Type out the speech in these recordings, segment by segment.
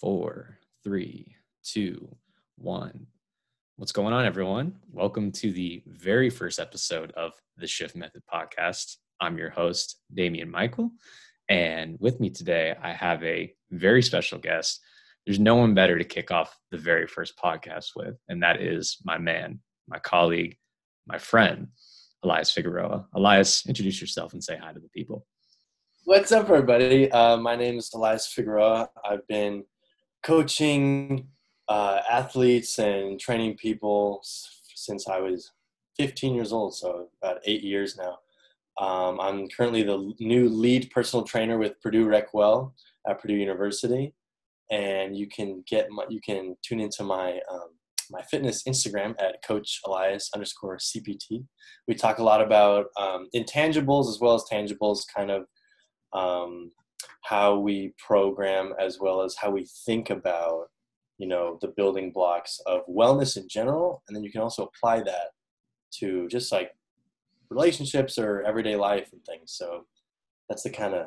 four, three, two, one. What's going on, everyone? Welcome to the very first episode of the Shift Method podcast. I'm your host, Damien Michael. And with me today, I have a very special guest. There's no one better to kick off the very first podcast with, and that is my man, my colleague, my friend, Elias Figueroa. Elias, introduce yourself and say hi to the people. What's up, everybody? Uh, my name is Elias Figueroa. I've been coaching uh, athletes and training people since I was 15 years old, so about eight years now. Um, I'm currently the new lead personal trainer with Purdue RecWell at Purdue University, and you can get my, you can tune into my um, my fitness Instagram at Coach Elias underscore CPT. We talk a lot about um, intangibles as well as tangibles, kind of um, how we program as well as how we think about you know the building blocks of wellness in general. And then you can also apply that to just like relationships or everyday life and things. So that's the kind of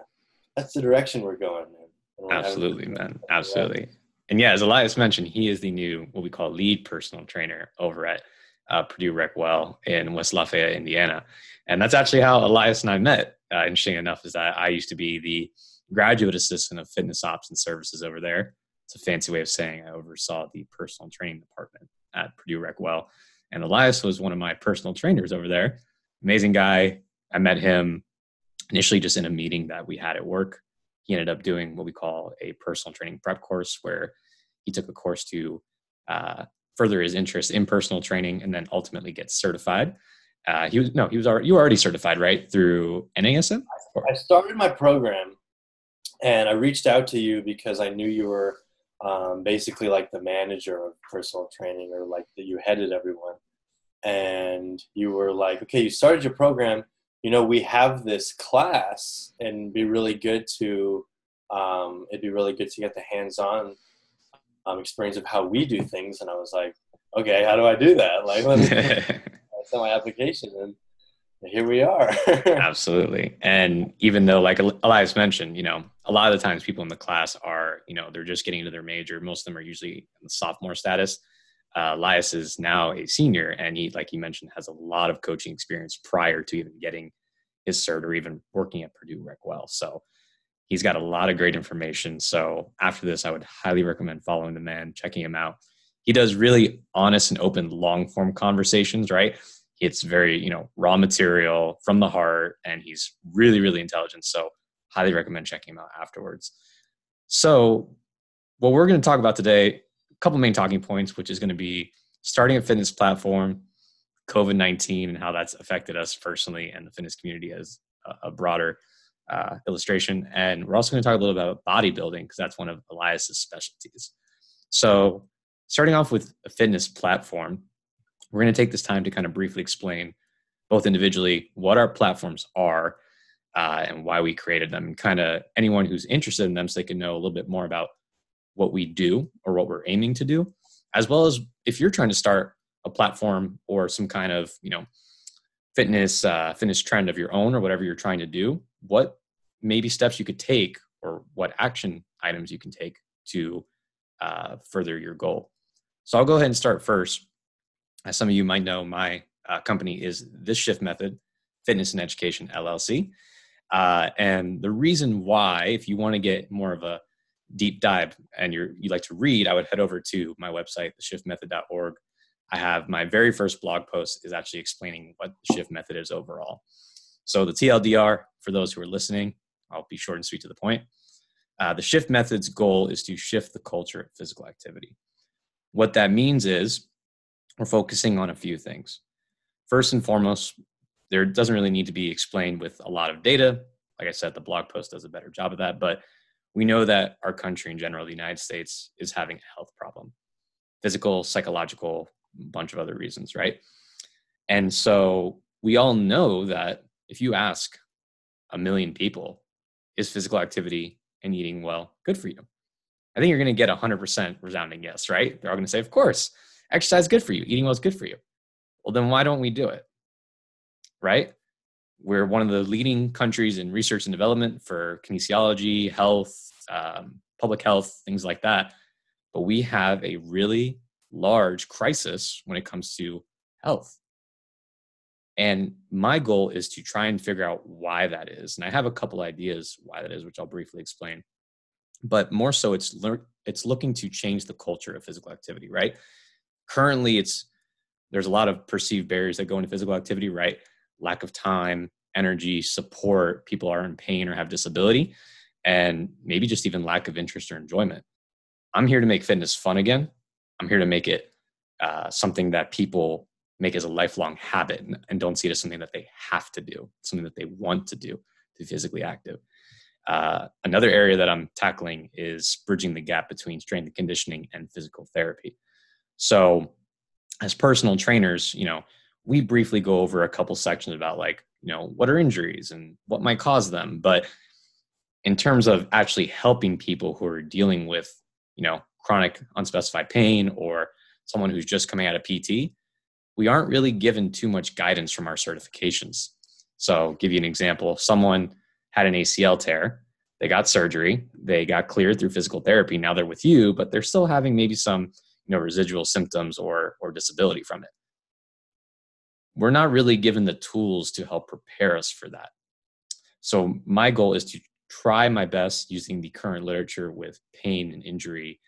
that's the direction we're going in. Absolutely man. absolutely. And yeah as elias mentioned he is the new what we call lead personal trainer over at uh, purdue recwell in west lafayette indiana. And that's actually how elias and i met. Uh, interesting enough is that i used to be the graduate assistant of fitness ops and services over there. It's a fancy way of saying I oversaw the personal training department at Purdue RecWell. And Elias was one of my personal trainers over there. Amazing guy. I met him initially just in a meeting that we had at work. He ended up doing what we call a personal training prep course, where he took a course to uh, further his interest in personal training and then ultimately get certified. Uh, he was no, he was already you were already certified, right, through NASM. I started my program and I reached out to you because I knew you were um, basically like the manager of personal training or like that you headed everyone. And you were like, okay, you started your program. You know, we have this class, and be really good to. Um, it'd be really good to get the hands-on um, experience of how we do things. And I was like, okay, how do I do that? Like, let me send my application, and here we are. Absolutely. And even though, like Elias mentioned, you know, a lot of the times people in the class are, you know, they're just getting into their major. Most of them are usually in sophomore status. Uh, Elias is now a senior, and he, like you mentioned, has a lot of coaching experience prior to even getting his cert or even working at Purdue RecWell. So he's got a lot of great information. So after this, I would highly recommend following the man, checking him out. He does really honest and open long form conversations, right? It's very, you know, raw material from the heart, and he's really, really intelligent. So, highly recommend checking him out afterwards. So, what we're going to talk about today, a couple main talking points, which is going to be starting a fitness platform, COVID 19, and how that's affected us personally and the fitness community as a, a broader uh, illustration. And we're also going to talk a little about bodybuilding because that's one of Elias's specialties. So, starting off with a fitness platform, we're going to take this time to kind of briefly explain both individually what our platforms are uh, and why we created them and kind of anyone who's interested in them so they can know a little bit more about what we do or what we're aiming to do as well as if you're trying to start a platform or some kind of you know fitness uh, fitness trend of your own or whatever you're trying to do what maybe steps you could take or what action items you can take to uh, further your goal. So i'll go ahead and start first as some of you might know, my uh, company is This Shift Method Fitness and Education LLC. Uh, and the reason why, if you want to get more of a deep dive and you're, you like to read, I would head over to my website, theshiftmethod.org. I have my very first blog post is actually explaining what the shift method is overall. So the TLDR, for those who are listening, I'll be short and sweet to the point. Uh, the shift method's goal is to shift the culture of physical activity. What that means is we're focusing on a few things. First and foremost, there doesn't really need to be explained with a lot of data. Like I said, the blog post does a better job of that, but we know that our country in general, the United States, is having a health problem physical, psychological, a bunch of other reasons, right? And so we all know that if you ask a million people, is physical activity and eating well good for you? I think you're going to get a 100% resounding yes, right? They're all going to say, of course exercise is good for you eating well is good for you well then why don't we do it right we're one of the leading countries in research and development for kinesiology health um, public health, things like that. But we have a really large crisis when it comes to health. And my goal is to try and figure out why that is. And I have a couple ideas why that is, which I'll briefly explain. But more so, it's it's looking to change the culture of physical activity. Right. Currently, it's there's a lot of perceived barriers that go into physical activity. Right. Lack of time, energy, support. People are in pain or have disability, and maybe just even lack of interest or enjoyment. I'm here to make fitness fun again. I'm here to make it uh, something that people make as a lifelong habit and, and, don't see it as something that they have to do, something that they want to do to be physically active. Uh, another area that I'm tackling is bridging the gap between strength and conditioning and physical therapy. So, as personal trainers, you know, we briefly go over a couple sections about like, you know, what are injuries and what might cause them. But in terms of actually helping people who are dealing with, you know, chronic unspecified pain or someone who's just coming out of PT, we aren't really given too much guidance from our certifications. So, I'll give you an example. Someone had an ACL tear, they got surgery, they got cleared through physical therapy. Now they're with you, but they're still having maybe some, you know, residual symptoms or or disability from it. We're not really given the tools to help prepare us for that. So, my goal is to try my best using the current literature with pain and injury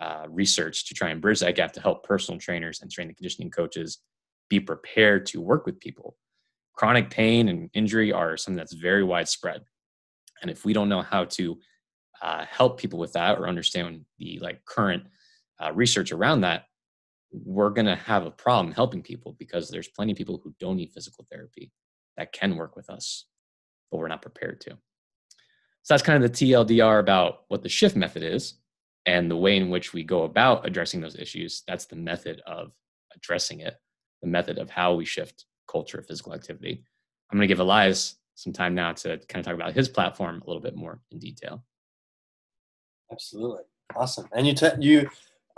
uh, research to try and bridge that gap to help personal trainers and strength and conditioning coaches be prepared to work with people. Chronic pain and injury are something that's very widespread. And if we don't know how to uh, help people with that or understand the like current uh, research around that, we're going to have a problem helping people because there's plenty of people who don't need physical therapy that can work with us, but we're not prepared to. So that's kind of the TLDR about what the shift method is and the way in which we go about addressing those issues. That's the method of addressing it the method of how we shift culture of physical activity. I'm going to give Elias some time now to kind of talk about his platform a little bit more in detail. Absolutely, awesome. And you te- you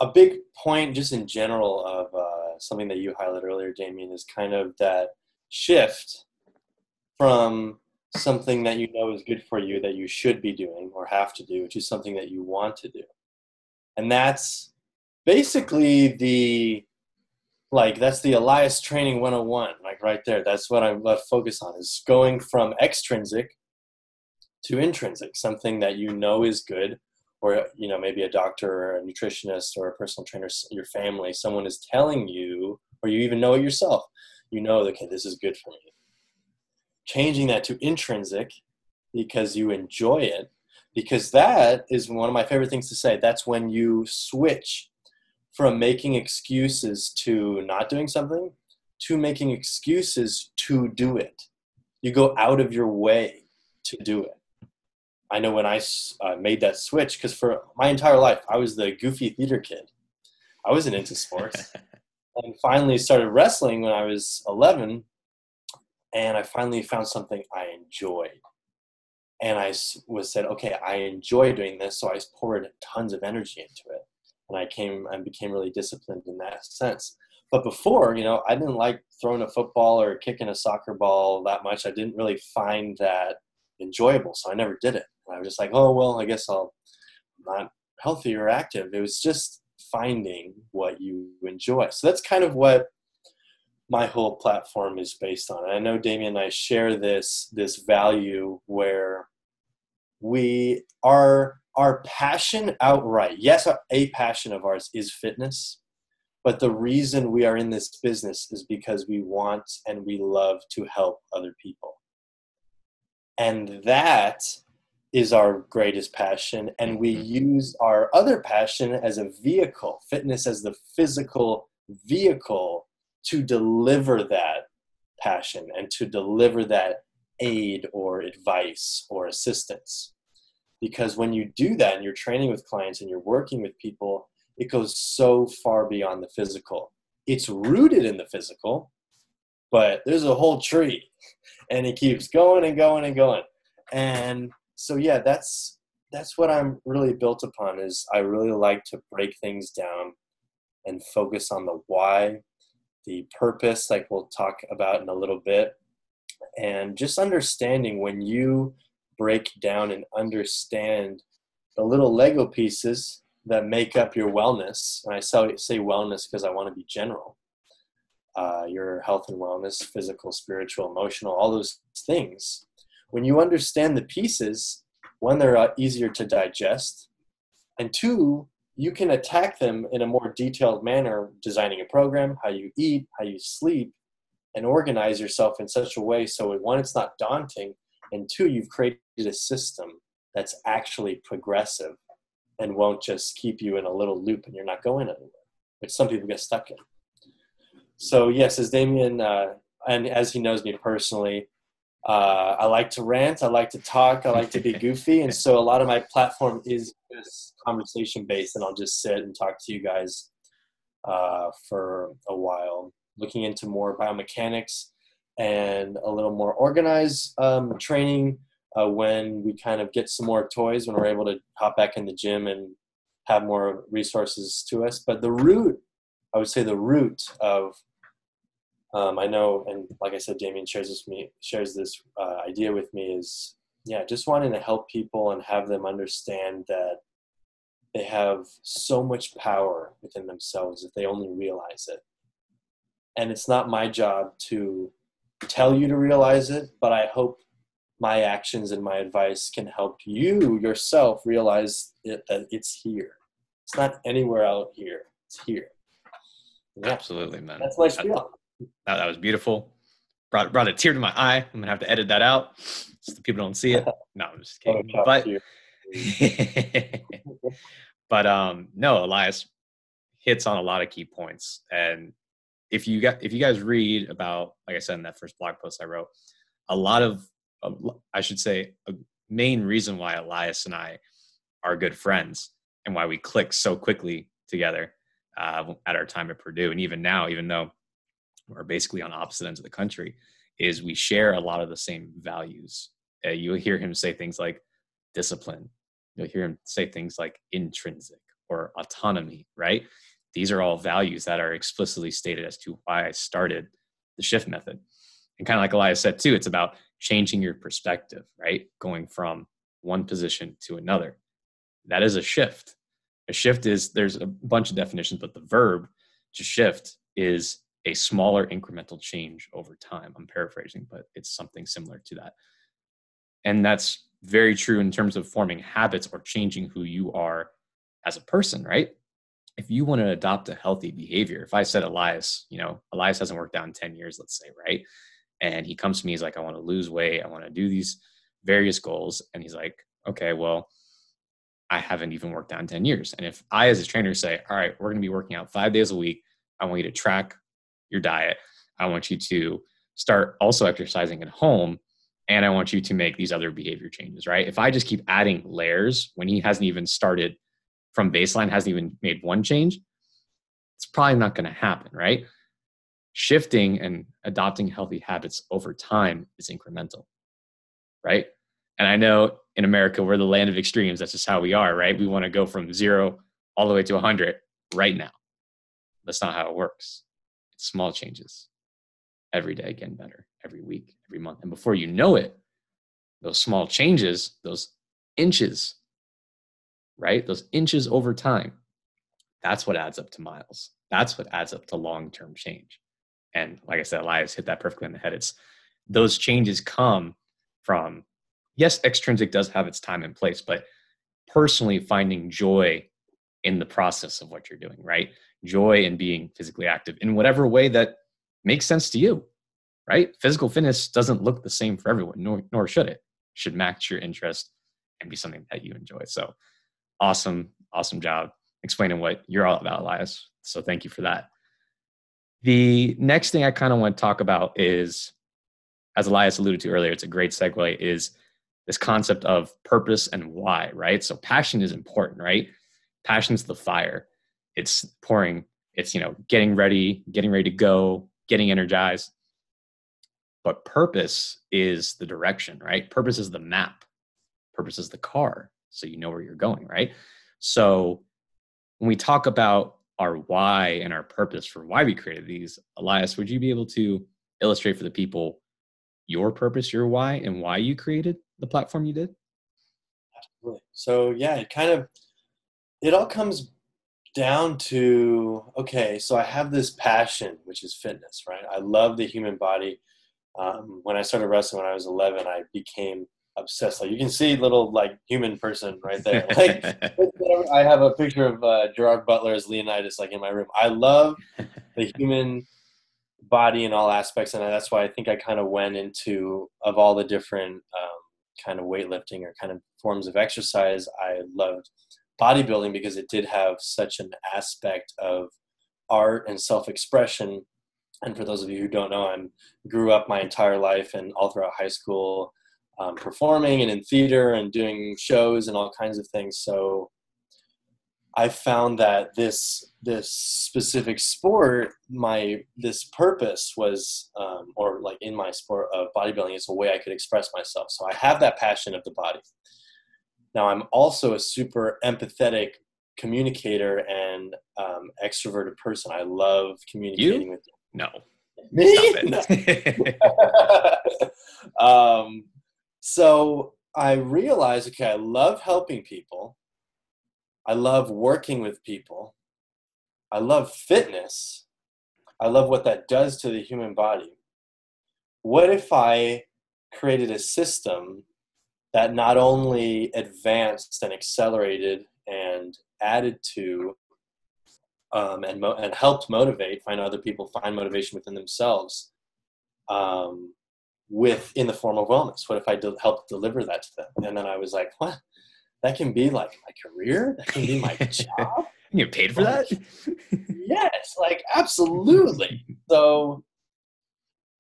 a big point just in general of uh, something that you highlighted earlier, Damien, is kind of that shift from something that you know is good for you that you should be doing or have to do to something that you want to do, and that's basically the like that's the Elias training 101, like right there. That's what I'm left focus on is going from extrinsic to intrinsic, something that you know is good, or you know, maybe a doctor or a nutritionist or a personal trainer, your family, someone is telling you, or you even know it yourself, you know, okay, this is good for me. Changing that to intrinsic because you enjoy it, because that is one of my favorite things to say. That's when you switch from making excuses to not doing something to making excuses to do it. You go out of your way to do it. I know when I uh, made that switch, because for my entire life, I was the goofy theater kid. I wasn't into sports. and finally started wrestling when I was 11. And I finally found something I enjoyed. And I was said, okay, I enjoy doing this. So I poured tons of energy into it and I came and became really disciplined in that sense. But before, you know, I didn't like throwing a football or kicking a soccer ball that much. I didn't really find that enjoyable, so I never did it. I was just like, oh well, I guess I'll I'm not healthy or active. It was just finding what you enjoy. So that's kind of what my whole platform is based on. I know Damien and I share this this value where we are our passion outright, yes, a passion of ours is fitness, but the reason we are in this business is because we want and we love to help other people. And that is our greatest passion. And we mm-hmm. use our other passion as a vehicle, fitness as the physical vehicle to deliver that passion and to deliver that aid or advice or assistance because when you do that and you're training with clients and you're working with people it goes so far beyond the physical it's rooted in the physical but there's a whole tree and it keeps going and going and going and so yeah that's that's what i'm really built upon is i really like to break things down and focus on the why the purpose like we'll talk about in a little bit and just understanding when you break down and understand the little Lego pieces that make up your wellness. And I say wellness because I want to be general. Uh, your health and wellness, physical, spiritual, emotional, all those things. When you understand the pieces, one, they're uh, easier to digest, and two, you can attack them in a more detailed manner, designing a program, how you eat, how you sleep, and organize yourself in such a way so one, it's not daunting, and two, you've created a system that's actually progressive and won't just keep you in a little loop and you're not going anywhere, which some people get stuck in. So yes, as Damien, uh, and as he knows me personally, uh, I like to rant, I like to talk, I like to be goofy, and so a lot of my platform is just conversation based, and I'll just sit and talk to you guys uh, for a while, looking into more biomechanics and a little more organized um, training uh, when we kind of get some more toys, when we're able to hop back in the gym and have more resources to us. But the root, I would say, the root of um, I know, and like I said, Damien shares this me shares this uh, idea with me is yeah, just wanting to help people and have them understand that they have so much power within themselves if they only realize it. And it's not my job to tell you to realize it, but I hope my actions and my advice can help you yourself realize it, that it's here. It's not anywhere out here. It's here. Yeah. Absolutely, man. That's my spiel. That, that was beautiful. Brought brought a tear to my eye. I'm gonna have to edit that out so the people don't see it. No, I'm just kidding. But but um, no, Elias hits on a lot of key points. And if you got if you guys read about, like I said in that first blog post I wrote, a lot of I should say a main reason why Elias and I are good friends and why we click so quickly together uh, at our time at Purdue, and even now, even though we're basically on opposite ends of the country, is we share a lot of the same values. Uh, you'll hear him say things like discipline. You'll hear him say things like intrinsic or autonomy, right? These are all values that are explicitly stated as to why I started the shift method. And kind of like Elias said too, it's about changing your perspective, right? Going from one position to another. That is a shift. A shift is there's a bunch of definitions, but the verb to shift is a smaller incremental change over time. I'm paraphrasing, but it's something similar to that. And that's very true in terms of forming habits or changing who you are as a person, right? If you want to adopt a healthy behavior, if I said Elias, you know, Elias hasn't worked out in 10 years, let's say, right? And he comes to me, he's like, I want to lose weight, I want to do these various goals. And he's like, okay, well, I haven't even worked out in 10 years. And if I, as a trainer, say, all right, we're going to be working out five days a week, I want you to track your diet. I want you to start also exercising at home and I want you to make these other behavior changes, right? If I just keep adding layers when he hasn't even started from baseline, hasn't even made one change, it's probably not going to happen, right? Shifting and adopting healthy habits over time is incremental, right? And I know in America, we're the land of extremes. That's just how we are, right? We want to go from zero all the way to 100 right now. That's not how it works small changes every day getting better every week every month. And before you know it those small changes those inches right? Those inches over time that's what adds up to miles. That's what adds up to long-term change. And like i said elias hit that perfectly on the head. It's those changes come from yes extrinsic does have its time and place but personally finding joy in the process of what you're doing right joy in being physically active in whatever way that makes sense to you, right? Physical fitness doesn't look the same for everyone, nor, nor should it. it should match your interest and be something that you enjoy. So awesome, awesome job explaining what you're all about, Elias. So thank you for that. The next thing I kind of want to talk about is, as Elias alluded to earlier, it's a great segue, is this concept of purpose and why, right? So passion is important, right? Passion's the fire it's pouring it's you know getting ready getting ready to go getting energized. But purpose is the direction right? Purpose is the map. Purpose is the car so you know where you're going right? So when we talk about our why and our purpose for why we created these elias would you be able to illustrate for the people your purpose your why and why you created the platform you did? Absolutely. So yeah, it kind of it all comes down to okay. So I have this passion, which is fitness, right? I love the human body. Um, when I started wrestling when I was 11, I became obsessed. Like you can see, little like human person right there. Like I have a picture of uh, Gerard Butler as Leonidas, like in my room. I love the human body in all aspects, and that's why I think I kind of went into of all the different um, kind of weightlifting or kind of forms of exercise. I loved bodybuilding because it did have such an aspect of art and self-expression. And for those of you who don't know, I grew up my entire life and all throughout high school um, performing and in theater and doing shows and all kinds of things. So I found that this this specific sport, my this purpose was, um, or like in my sport of bodybuilding, is a way I could express myself. So I have that passion of the body. Now I'm also a super empathetic communicator and um, extroverted person. I love communicating you? with you. No. Me? No. um, so I realized, okay, I love helping people. I love working with people. I love fitness. I love what that does to the human body. What if I created a system that not only advanced and accelerated and added to um, and, mo- and helped motivate, find other people find motivation within themselves um, with in the form of wellness? What if I de- helped deliver that to them? And then I was like, what? that can be like my career that can be my job You're paid for that yes like absolutely so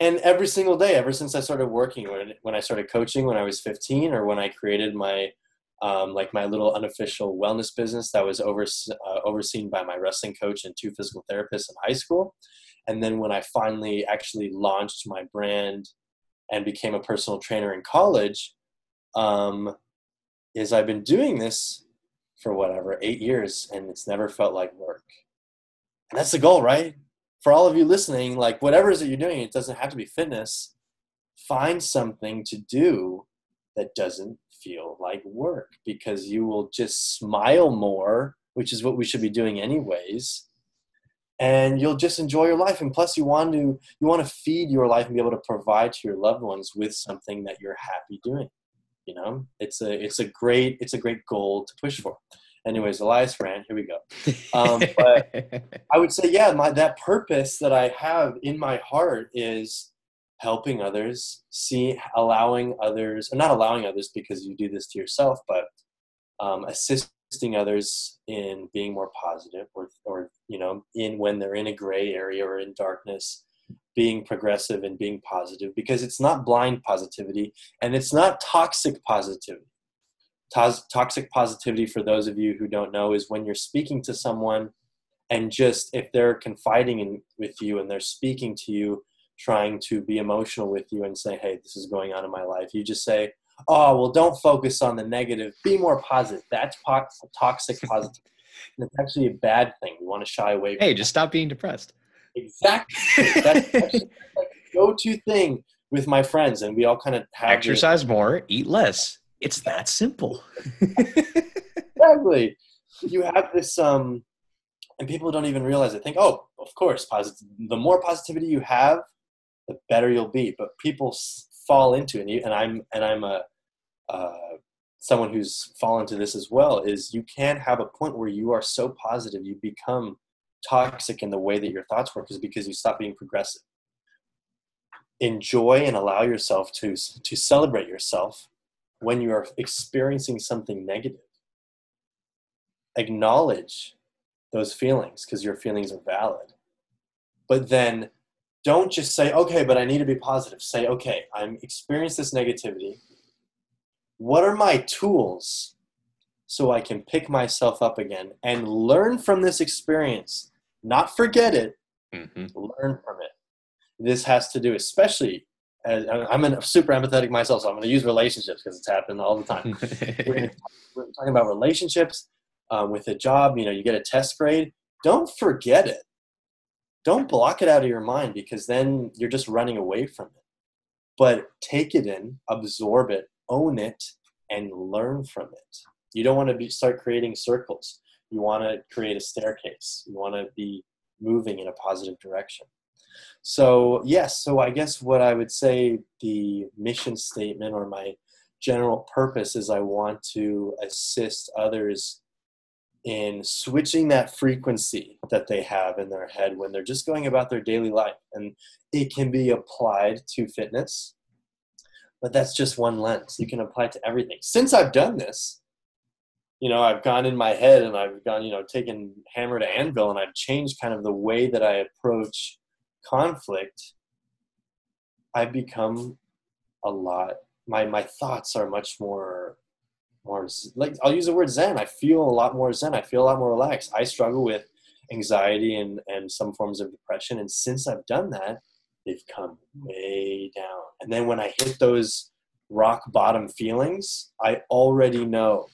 and every single day ever since i started working when, when i started coaching when i was 15 or when i created my um, like my little unofficial wellness business that was over, uh, overseen by my wrestling coach and two physical therapists in high school and then when i finally actually launched my brand and became a personal trainer in college um, is I've been doing this for whatever, eight years, and it's never felt like work. And that's the goal, right? For all of you listening, like whatever it is that you're doing, it doesn't have to be fitness. Find something to do that doesn't feel like work because you will just smile more, which is what we should be doing anyways. And you'll just enjoy your life. And plus you want to you want to feed your life and be able to provide to your loved ones with something that you're happy doing you know it's a it's a great it's a great goal to push for anyways elias ran. here we go um, but i would say yeah my that purpose that i have in my heart is helping others see allowing others or not allowing others because you do this to yourself but um, assisting others in being more positive or or you know in when they're in a gray area or in darkness being progressive and being positive because it's not blind positivity and it's not toxic positivity. Toxic positivity, for those of you who don't know, is when you're speaking to someone and just if they're confiding in with you and they're speaking to you, trying to be emotional with you and say, hey, this is going on in my life, you just say, oh, well, don't focus on the negative, be more positive. That's po- toxic positivity. it's actually a bad thing. We want to shy away Hey, just stop being depressed. Exactly. That's like go-to thing with my friends, and we all kind of have exercise this. more, eat less. It's that simple. exactly. You have this, um, and people don't even realize it. Think, oh, of course, positive. The more positivity you have, the better you'll be. But people fall into it, and I'm and I'm a uh, someone who's fallen to this as well. Is you can have a point where you are so positive, you become toxic in the way that your thoughts work is because you stop being progressive. Enjoy and allow yourself to, to celebrate yourself when you are experiencing something negative. Acknowledge those feelings because your feelings are valid. But then don't just say, okay, but I need to be positive. Say, okay, I'm experiencing this negativity. What are my tools so I can pick myself up again and learn from this experience not forget it, mm-hmm. learn from it. This has to do, especially, I'm a super empathetic myself, so I'm going to use relationships because it's happened all the time. we're, we're, talking about relationships um, with a job. You know, you get a test grade. Don't forget it. Don't block it out of your mind because then you're just running away from it. But take it in, absorb it, own it, and learn from it. You don't want to be, start creating circles. You want to create a staircase. You want to be moving in a positive direction. So, yes, so I guess what I would say the mission statement or my general purpose is I want to assist others in switching that frequency that they have in their head when they're just going about their daily life. And it can be applied to fitness, but that's just one lens. You can apply it to everything. Since I've done this, you know, I've gone in my head and I've gone, you know, taken hammer to anvil and I've changed kind of the way that I approach conflict. I've become a lot, my, my thoughts are much more more like I'll use the word zen. I feel a lot more zen. I feel a lot more relaxed. I struggle with anxiety and and some forms of depression, and since I've done that, they've come way down. And then when I hit those rock bottom feelings, I already know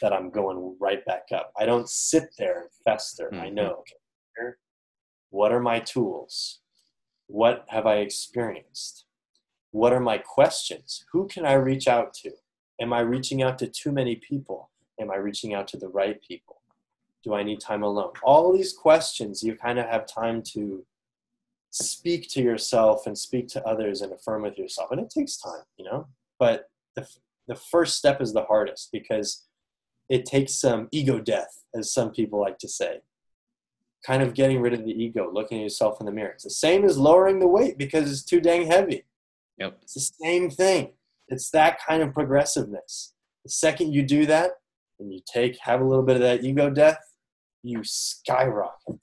that I'm going right back up. I don't sit there and fester. Mm-hmm. I know okay, what are my tools? What have I experienced? What are my questions? Who can I reach out to? Am I reaching out to too many people? Am I reaching out to the right people? Do I need time alone? All these questions, you kind of have time to speak to yourself and speak to others and affirm with yourself. And it takes time, you know? But the, the first step is the hardest because it takes some ego death, as some people like to say. Kind of getting rid of the ego, looking at yourself in the mirror. It's the same as lowering the weight because it's too dang heavy. Yep. It's the same thing. It's that kind of progressiveness. The second you do that, and you take have a little bit of that ego death, you skyrocket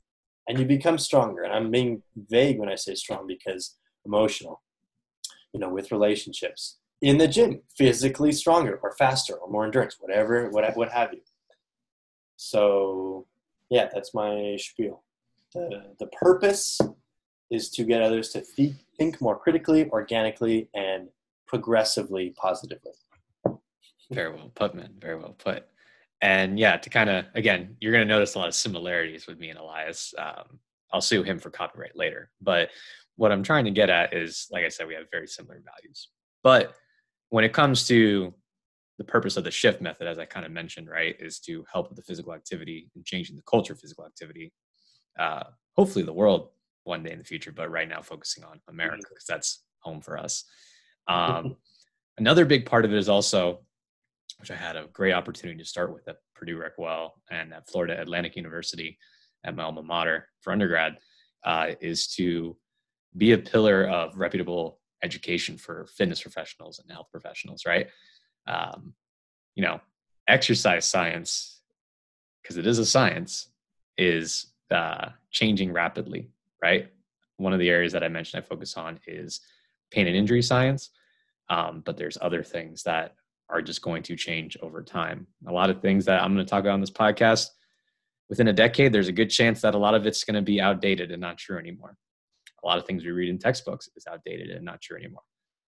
and you become stronger. And I'm being vague when I say strong because emotional, you know, with relationships. In the gym, physically stronger or faster or more endurance, whatever, what, what have you. So, yeah, that's my spiel. The, the purpose is to get others to think more critically, organically, and progressively positively. Very well put, man. Very well put. And yeah, to kind of again, you're going to notice a lot of similarities with me and Elias. Um, I'll sue him for copyright later, but what I'm trying to get at is, like I said, we have very similar values. But when it comes to the purpose of the shift method, as I kind of mentioned, right, is to help with the physical activity and changing the culture of physical activity. Uh, hopefully, the world one day in the future, but right now focusing on America because that's home for us. Um, another big part of it is also, which I had a great opportunity to start with at Purdue Recwell and at Florida Atlantic University at my alma mater for undergrad, uh, is to be a pillar of reputable education for fitness professionals and health professionals, right? Um, you know, exercise science, because it is a science, is uh, changing rapidly, right? One of the areas that I mentioned I focus on is pain and injury science, um, but there's other things that are just going to change over time. A lot of things that I'm going to talk about on this podcast within a decade, there's a good chance that a lot of it's going to be outdated and not true anymore. A lot of things we read in textbooks is outdated and not true anymore.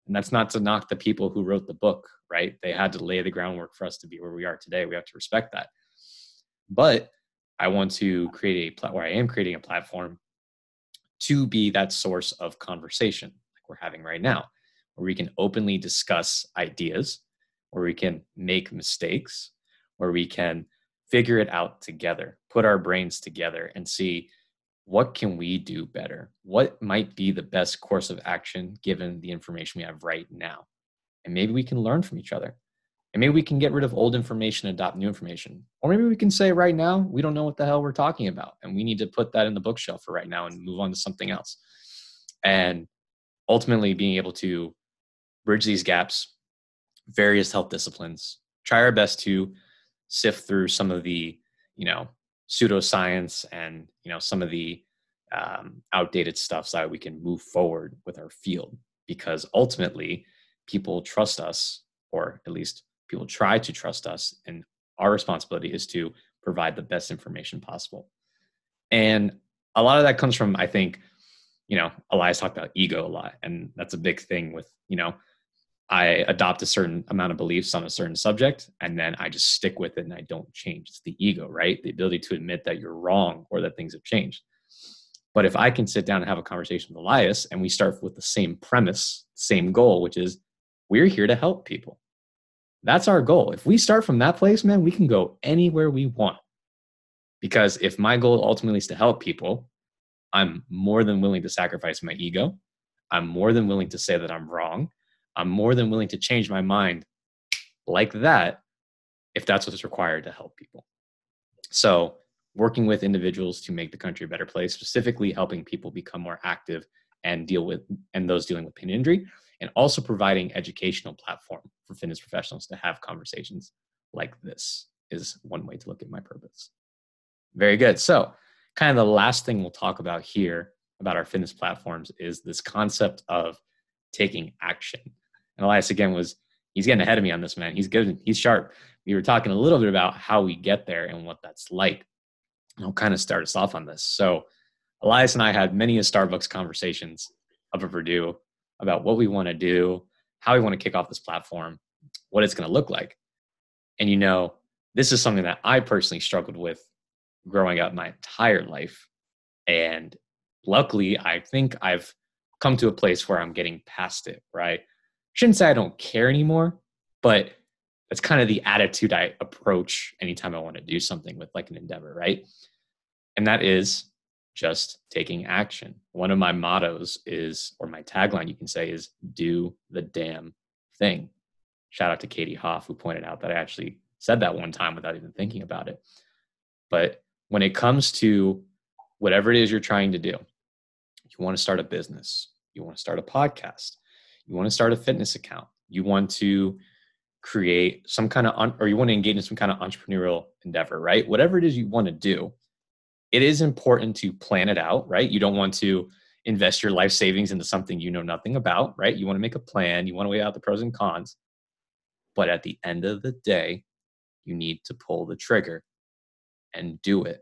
And that's not to knock the people who wrote the book, right? They had to lay the groundwork for us to be where we are today. We have to respect that. But I want to create a platform, where I am creating a platform to be that source of conversation like we're having right now, where we can openly discuss ideas, where we can make mistakes, where we can figure it out together, put our brains together and see what can we do better? What might be the best course of action given the information we have right now? And maybe we can learn from each other. And maybe we can get rid of old information and adopt new information. Or maybe we can say right now, we don't know what the hell we're talking about. And we need to put that in the bookshelf for right now and move on to something else. And ultimately being able to bridge these gaps, various health disciplines, try our best to sift through some of the, you know, pseudoscience and, you know, some of the um, outdated stuff so that we can move forward with our field. Because ultimately people trust us or at least people try to trust us and our responsibility is to provide the best information possible. And a lot of that comes from i think you know, Elias talked about ego a lot, and that's a big thing with, you know, I adopt a certain amount of beliefs on a certain subject and then I just stick with it and I don't change. It's the ego, right? The ability to admit that you're wrong or that things have changed. But if I can sit down and have a conversation with Elias and we start with the same premise, same goal, which is we're here to help people. That's our goal. If we start from that place, man, we can go anywhere we want. Because if my goal ultimately is to help people, I'm more than willing to sacrifice my ego. I'm more than willing to say that I'm wrong. I'm more than willing to change my mind like that if that's what's required to help people. So, working with individuals to make the country a better place, specifically helping people become more active and deal with and those dealing with pain injury, and also providing educational platform for fitness professionals to have conversations like this is one way to look at my purpose. Very good. So, kind of the last thing we'll talk about here about our fitness platforms is this concept of taking action. And Elias again was he's getting ahead of me on this man. He's good. He's sharp. We were talking a little bit about how we get there and what that's like. And I'll kind of start us off on this. So Elias and I had many a Starbucks conversations up at Purdue about what we want to do, how we want to kick off this platform, what it's going to look like. And you know, this is something that I personally struggled with growing up my entire life. And luckily, I think I've come to a place where I'm getting past it, right? Shouldn't say I don't care anymore, but that's kind of the attitude I approach anytime I want to do something with like an endeavor, right? And that is just taking action. One of my mottos is, or my tagline, you can say, is do the damn thing. Shout out to Katie Hoff, who pointed out that I actually said that one time without even thinking about it. But when it comes to whatever it is you're trying to do, you want to start a business, you want to start a podcast, you want to start a fitness account, you want to create some kind of, or you want to engage in some kind of entrepreneurial endeavor, right? Whatever it is you want to do, it is important to plan it out, right? You don't want to invest your life savings into something you know nothing about, right? You want to make a plan, you want to weigh out the pros and cons. But at the end of the day, you need to pull the trigger and do it.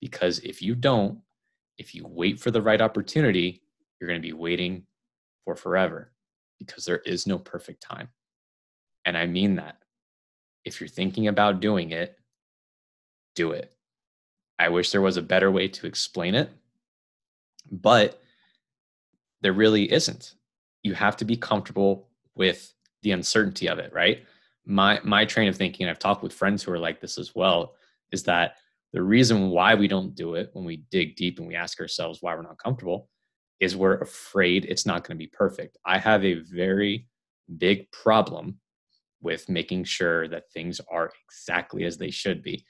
Because if you don't, if you wait for the right opportunity, you're going to be waiting for forever because there is no perfect time. And I mean that. If you're thinking about doing it, do it. I wish there was a better way to explain it, but there really isn't. You have to be comfortable with the uncertainty of it, right? My my train of thinking, I've talked with friends who are like this as well, is that the reason why we don't do it when we dig deep and we ask ourselves why we're not comfortable is we're afraid it's not going to be perfect. I have a very big problem with making sure that things are exactly as they should be.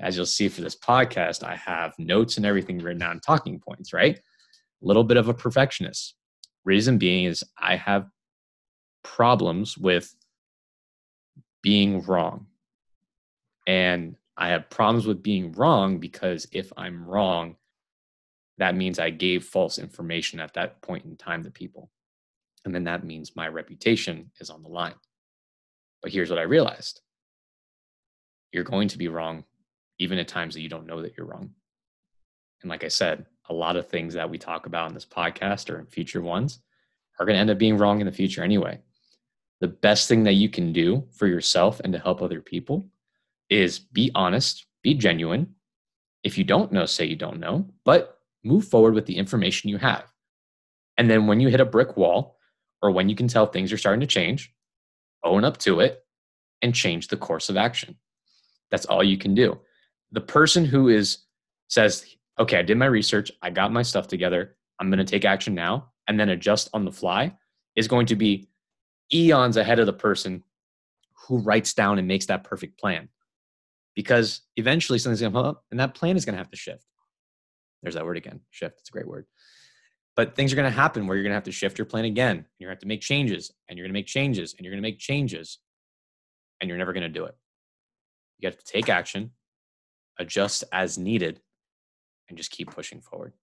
As you'll see for this podcast, I have notes and everything written down, talking points, right? A little bit of a perfectionist. Reason being is I have problems with being wrong. And I have problems with being wrong because if I'm wrong, that means I gave false information at that point in time to people. And then that means my reputation is on the line. But here's what I realized you're going to be wrong, even at times that you don't know that you're wrong. And like I said, a lot of things that we talk about in this podcast or in future ones are going to end up being wrong in the future anyway. The best thing that you can do for yourself and to help other people is be honest, be genuine. If you don't know, say you don't know, but move forward with the information you have. And then when you hit a brick wall or when you can tell things are starting to change, own up to it and change the course of action. That's all you can do. The person who is says, "Okay, I did my research, I got my stuff together, I'm going to take action now and then adjust on the fly" is going to be eons ahead of the person who writes down and makes that perfect plan because eventually something's going to come up and that plan is going to have to shift. There's that word again shift. It's a great word. But things are going to happen where you're going to have to shift your plan again. You're going to have to make changes and you're going to make changes and you're going to make changes and you're never going to do it. You have to take action, adjust as needed, and just keep pushing forward.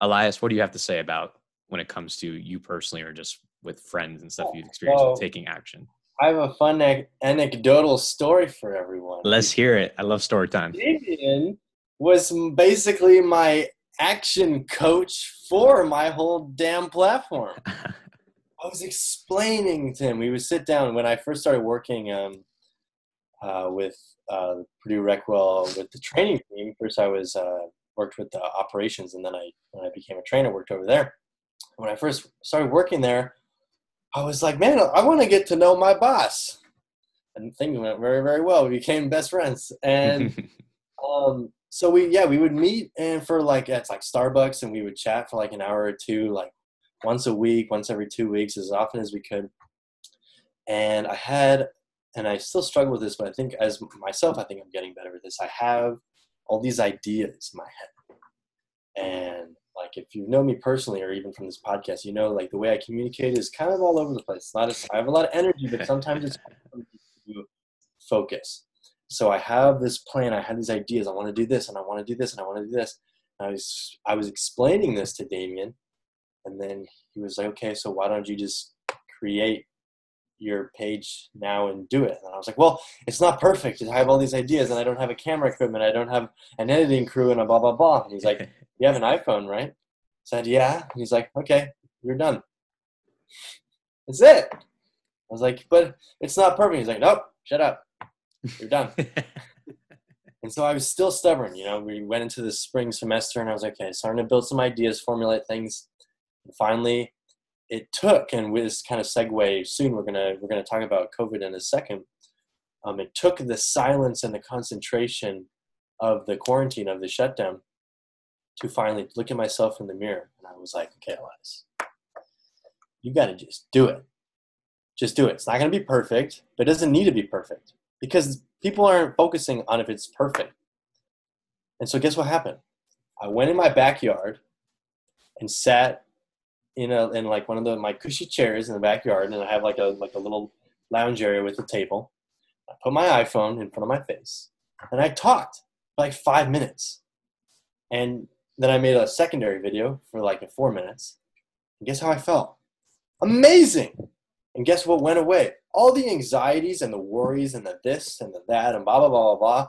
Elias, what do you have to say about when it comes to you personally or just with friends and stuff you've experienced well, with taking action? I have a fun anecdotal story for everyone. Let's hear it. I love story time. Damien was basically my action coach for my whole damn platform. I was explaining to him. We would sit down when I first started working um, uh, with uh, Purdue Recwell with the training team. First, I was uh, worked with the operations, and then I when I became a trainer, worked over there. When I first started working there, I was like, man, I want to get to know my boss. and things went very very well. We became best friends, and um, so we yeah we would meet and for like it's like Starbucks, and we would chat for like an hour or two, like once a week, once every two weeks, as often as we could. And I had, and I still struggle with this, but I think as myself, I think I'm getting better with this. I have all these ideas in my head, and like if you know me personally or even from this podcast, you know like the way I communicate is kind of all over the place. It's not as, I have a lot of energy, but sometimes it's focus. So I have this plan. I have these ideas. I want to do this, and I want to do this, and I want to do this. And I was I was explaining this to Damien, and then he was like, "Okay, so why don't you just create your page now and do it?" And I was like, "Well, it's not perfect. I have all these ideas, and I don't have a camera equipment. I don't have an editing crew, and a blah blah blah." And he's like, "You have an iPhone, right?" I said, "Yeah." And he's like, "Okay, you're done. That's it." I was like, "But it's not perfect." He's like, "Nope, shut up." You're done. and so I was still stubborn. You know, we went into the spring semester and I was like, okay, starting to build some ideas, formulate things. And finally, it took, and with this kind of segue soon, we're gonna we're gonna talk about COVID in a second. Um, it took the silence and the concentration of the quarantine of the shutdown to finally look at myself in the mirror, and I was like, okay, Elias, you got to just do it. Just do it. It's not going to be perfect, but it doesn't need to be perfect because people aren't focusing on if it's perfect. And so, guess what happened? I went in my backyard and sat in a in like one of the my cushy chairs in the backyard, and I have like a like a little lounge area with a table. I put my iPhone in front of my face, and I talked for like five minutes, and then I made a secondary video for like four minutes. And guess how I felt? Amazing! And guess what went away? All the anxieties and the worries and the this and the that and blah, blah, blah, blah, blah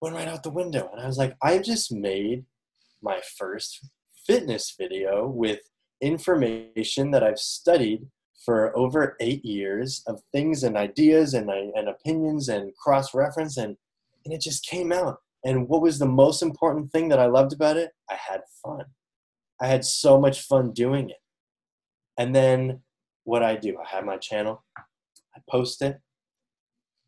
went right out the window. And I was like, I just made my first fitness video with information that I've studied for over eight years of things and ideas and, and opinions and cross reference. And, and it just came out. And what was the most important thing that I loved about it? I had fun. I had so much fun doing it. And then what I do. I have my channel, I post it.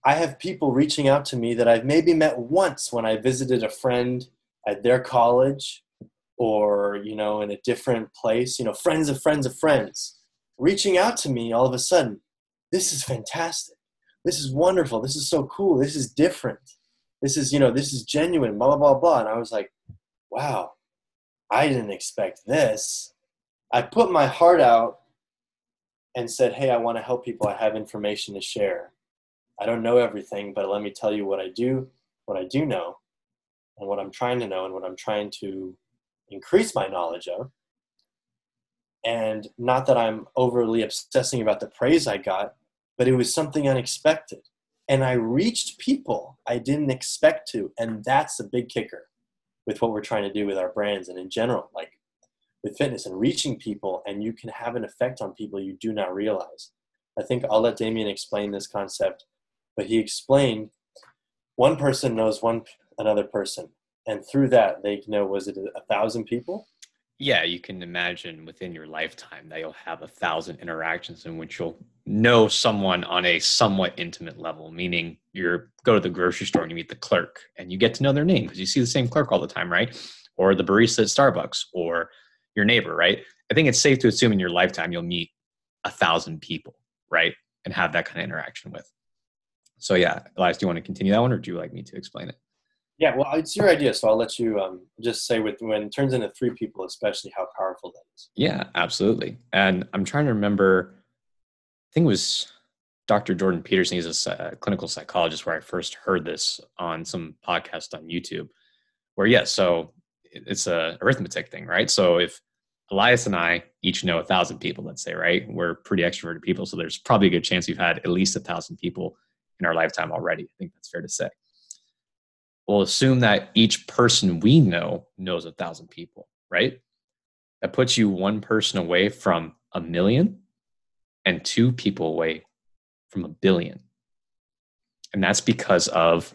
I have people reaching out to me that I've maybe met once when I visited a friend at their college or, you know, in a different place, you know, friends of friends of friends reaching out to me all of a sudden. This is fantastic. This is wonderful. This is so cool. This is different. This is, you know, this is genuine, blah, blah, blah, blah. And I was like, wow, I didn't expect this. I put my heart out and said, Hey, I want to help people. I have information to share. I don't know everything, but let me tell you what I do, what I do know, and what I'm trying to know, and what I'm trying to increase my knowledge of. And not that I'm overly obsessing about the praise I got, but it was something unexpected. And I reached people I didn't expect to. And that's a big kicker with what we're trying to do with our brands and in general. Like, with fitness and reaching people, and you can have an effect on people you do not realize. I think I'll let Damien explain this concept, but he explained one person knows one another person, and through that they know was it a thousand people? Yeah, you can imagine within your lifetime that you'll have a thousand interactions in which you'll know someone on a somewhat intimate level, meaning you go to the grocery store and you meet the clerk and you get to know their name because you see the same clerk all the time, right? Or the barista at Starbucks or your neighbor, right? I think it's safe to assume in your lifetime you'll meet a thousand people, right? And have that kind of interaction with. So yeah, Elias, do you want to continue that one or do you like me to explain it? Yeah, well, it's your idea, so I'll let you um, just say with when it turns into three people, especially how powerful that is. Yeah, absolutely. And I'm trying to remember. I think it was Dr. Jordan Peterson. He's a clinical psychologist where I first heard this on some podcast on YouTube. Where yes, yeah, so it's a arithmetic thing, right? So if Elias and I each know a thousand people, let's say, right? We're pretty extroverted people, so there's probably a good chance we've had at least a thousand people in our lifetime already. I think that's fair to say. We'll assume that each person we know knows a thousand people, right? That puts you one person away from a million and two people away from a billion. And that's because of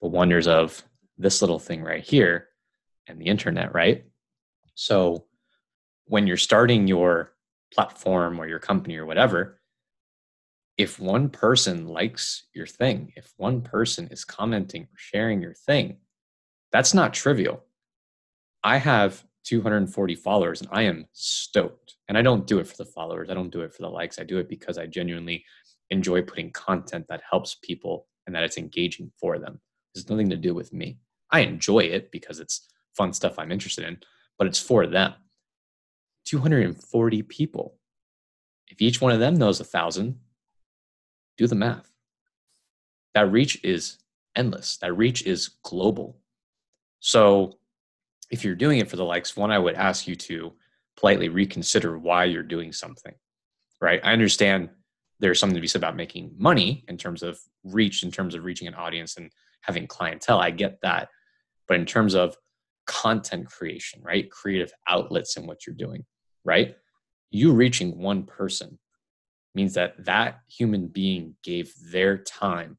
the wonders of this little thing right here and the internet, right? So when you're starting your platform or your company or whatever, if one person likes your thing, if one person is commenting or sharing your thing, that's not trivial. I have 240 followers and I am stoked. And I don't do it for the followers, I don't do it for the likes. I do it because I genuinely enjoy putting content that helps people and that it's engaging for them. There's nothing to do with me. I enjoy it because it's fun stuff I'm interested in, but it's for them. 240 people. If each one of them knows a thousand, do the math. That reach is endless. That reach is global. So if you're doing it for the likes, one, I would ask you to politely reconsider why you're doing something, right? I understand there's something to be said about making money in terms of reach, in terms of reaching an audience and having clientele. I get that. But in terms of content creation, right? Creative outlets in what you're doing, right? You reaching one person means that that human being gave their time,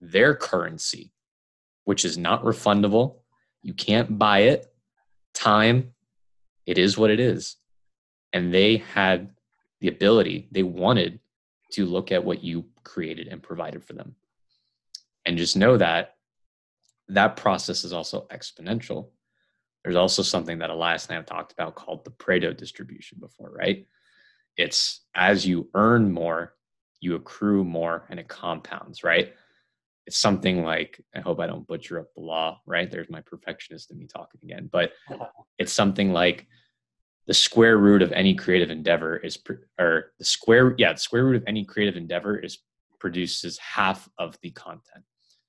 their currency, which is not refundable. You can't buy it. Time, it is what it is. And they had the ability, they wanted to look at what you created and provided for them. And just know that that process is also exponential. There's also something that Elias and I have talked about called the Pareto distribution before, right? It's as you earn more, you accrue more and it compounds, right? It's something like, I hope I don't butcher up the law, right? There's my perfectionist in me talking again, but it's something like the square root of any creative endeavor is, or the square, yeah, the square root of any creative endeavor is produces half of the content.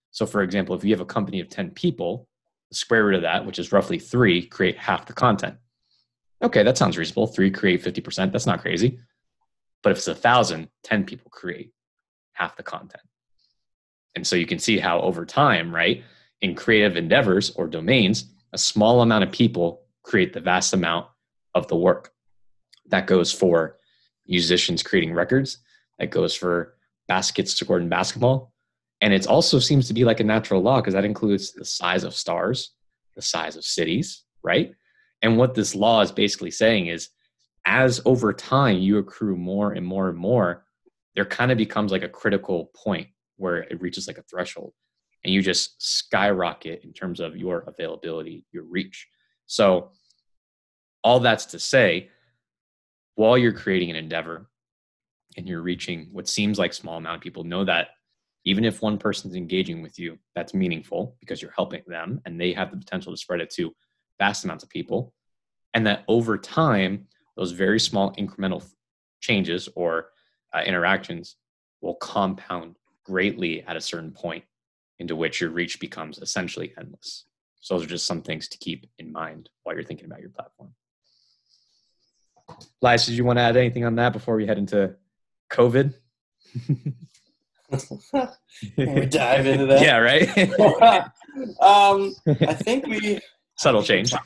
So, for example, if you have a company of 10 people, the square root of that, which is roughly three, create half the content. Okay, that sounds reasonable. Three create 50%. That's not crazy. But if it's a thousand, 10 people create half the content. And so you can see how over time, right, in creative endeavors or domains, a small amount of people create the vast amount of the work. That goes for musicians creating records, that goes for baskets scored in basketball. And it also seems to be like a natural law because that includes the size of stars, the size of cities, right? And what this law is basically saying is as over time you accrue more and more and more, there kind of becomes like a critical point where it reaches like a threshold and you just skyrocket in terms of your availability, your reach. So, all that's to say, while you're creating an endeavor and you're reaching what seems like small amount of people, know that even if one person's engaging with you, that's meaningful because you're helping them and they have the potential to spread it to vast amounts of people. And that over time, those very small incremental changes or uh, interactions will compound greatly at a certain point into which your reach becomes essentially endless. So those are just some things to keep in mind while you're thinking about your platform. Elias, did you want to add anything on that before we head into COVID? we dive into that. Yeah, right. um, I think we subtle change. I